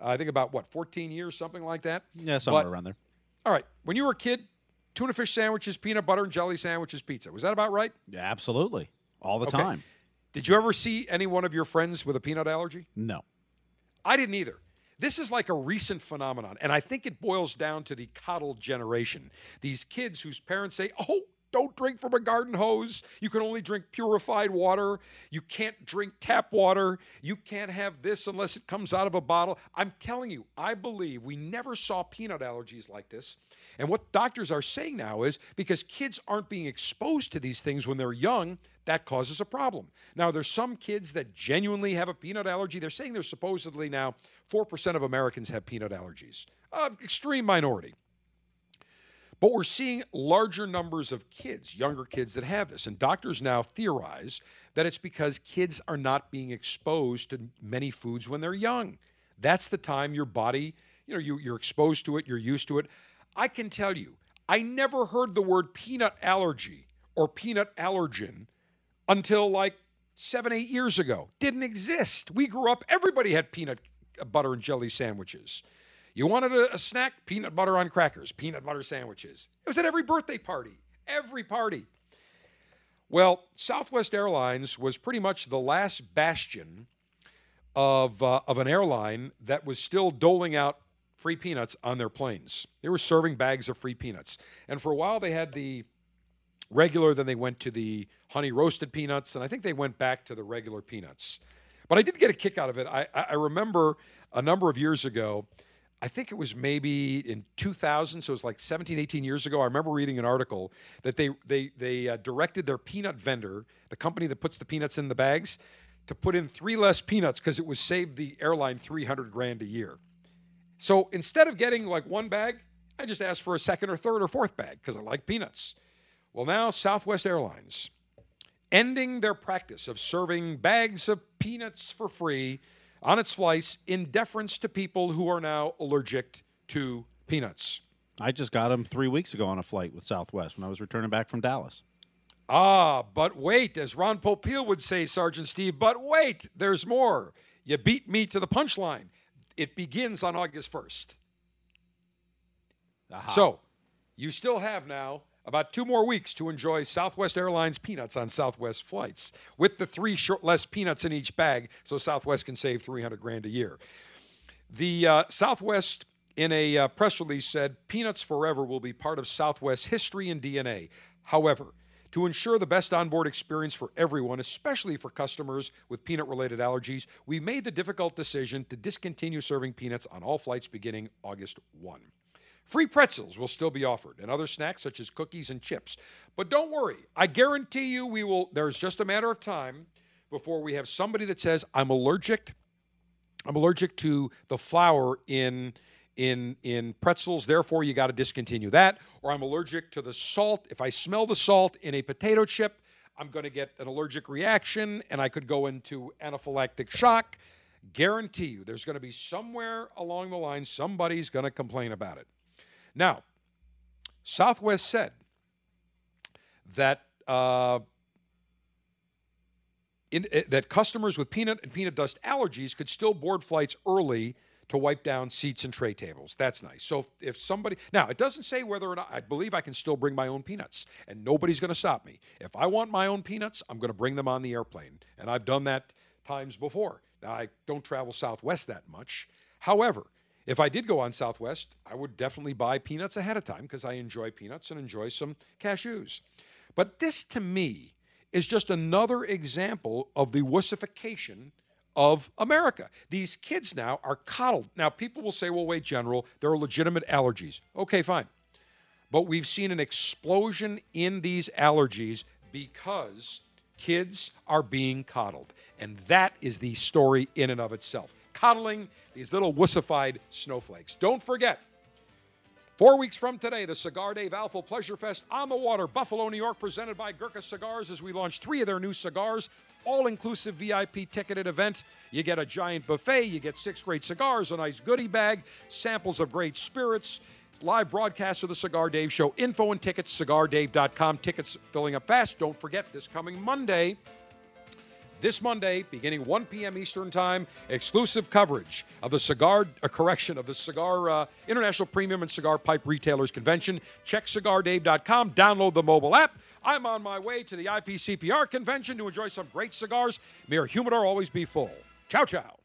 Uh, I think about what, 14 years, something like that? Yeah, somewhere But- around there. All right. When you were a kid, tuna fish sandwiches, peanut butter and jelly sandwiches, pizza. Was that about right? Yeah, absolutely. All the Okay. time. Did you ever see any one of your friends with a peanut allergy? No. I didn't either. This is like a recent phenomenon, and I think it boils down to the coddled generation. These kids whose parents say, oh, don't drink from a garden hose. You can only drink purified water. You can't drink tap water. You can't have this unless it comes out of a bottle. I'm telling you, I believe we never saw peanut allergies like this. And what doctors are saying now is because kids aren't being exposed to these things when they're young, that causes a problem. Now, there's some kids that genuinely have a peanut allergy. They're saying there's supposedly now 4% of Americans have peanut allergies, extreme minority. But we're seeing larger numbers of kids, younger kids that have this. And doctors now theorize that it's because kids are not being exposed to many foods when they're young. That's the time your body, you know, you, you're exposed to it, you're used to it. I can tell you, I never heard the word peanut allergy or peanut allergen until like seven, eight years ago. Didn't exist. We grew up, everybody had peanut butter and jelly sandwiches. You wanted a, a snack? Peanut butter on crackers, peanut butter sandwiches. It was at every birthday party, every party. Well, Southwest Airlines was pretty much the last bastion of, uh, of an airline that was still doling out free peanuts on their planes. They were serving bags of free peanuts. And for a while, they had the regular, then they went to the honey roasted peanuts, and I think they went back to the regular peanuts. But I did get a kick out of it. I, I remember a number of years ago, I think it was maybe in 2000, so it was like 17, 18 years ago. I remember reading an article that they they they uh, directed their peanut vendor, the company that puts the peanuts in the bags, to put in three less peanuts because it was saved the airline 300 grand a year. So instead of getting like one bag, I just asked for a second or third or fourth bag because I like peanuts. Well, now Southwest Airlines ending their practice of serving bags of peanuts for free on its flights in deference to people who are now allergic to peanuts. I just got them three weeks ago on a flight with Southwest when I was returning back from Dallas. Ah, but wait, as Ron Popeil would say, Sergeant Steve, but wait, there's more. You beat me to the punchline. It begins on August 1st. So, you still have now about two more weeks to enjoy Southwest Airlines peanuts on Southwest flights with the three short, less peanuts in each bag, so Southwest can save 300 grand a year. The uh, Southwest, in a uh, press release, said Peanuts Forever will be part of Southwest history and DNA. However, to ensure the best onboard experience for everyone, especially for customers with peanut related allergies, we made the difficult decision to discontinue serving peanuts on all flights beginning August 1. Free pretzels will still be offered and other snacks such as cookies and chips. But don't worry, I guarantee you we will there's just a matter of time before we have somebody that says I'm allergic I'm allergic to the flour in in in pretzels, therefore you got to discontinue that. Or I'm allergic to the salt. If I smell the salt in a potato chip, I'm going to get an allergic reaction and I could go into anaphylactic shock. Guarantee you, there's going to be somewhere along the line somebody's going to complain about it. Now, Southwest said that uh, in, uh, that customers with peanut and peanut dust allergies could still board flights early to wipe down seats and tray tables. That's nice. So if, if somebody now it doesn't say whether or not I believe I can still bring my own peanuts, and nobody's going to stop me. If I want my own peanuts, I'm going to bring them on the airplane, and I've done that times before. Now I don't travel Southwest that much. However, if I did go on Southwest, I would definitely buy peanuts ahead of time because I enjoy peanuts and enjoy some cashews. But this to me is just another example of the wussification of America. These kids now are coddled. Now, people will say, well, wait, General, there are legitimate allergies. Okay, fine. But we've seen an explosion in these allergies because kids are being coddled. And that is the story in and of itself. Coddling these little wussified snowflakes. Don't forget, Four weeks from today, the Cigar Dave Alpha Pleasure Fest on the water, Buffalo, New York, presented by Gurkha Cigars as we launch three of their new cigars. All inclusive VIP ticketed event. You get a giant buffet, you get six great cigars, a nice goodie bag, samples of great spirits, live broadcast of the Cigar Dave Show. Info and tickets, cigardave.com. Tickets filling up fast. Don't forget, this coming Monday, this Monday, beginning 1 p.m. Eastern Time, exclusive coverage of the cigar, a correction of the Cigar uh, International Premium and Cigar Pipe Retailers Convention. Check cigardave.com, download the mobile app. I'm on my way to the IPCPR convention to enjoy some great cigars. May your humidor always be full. Ciao, ciao.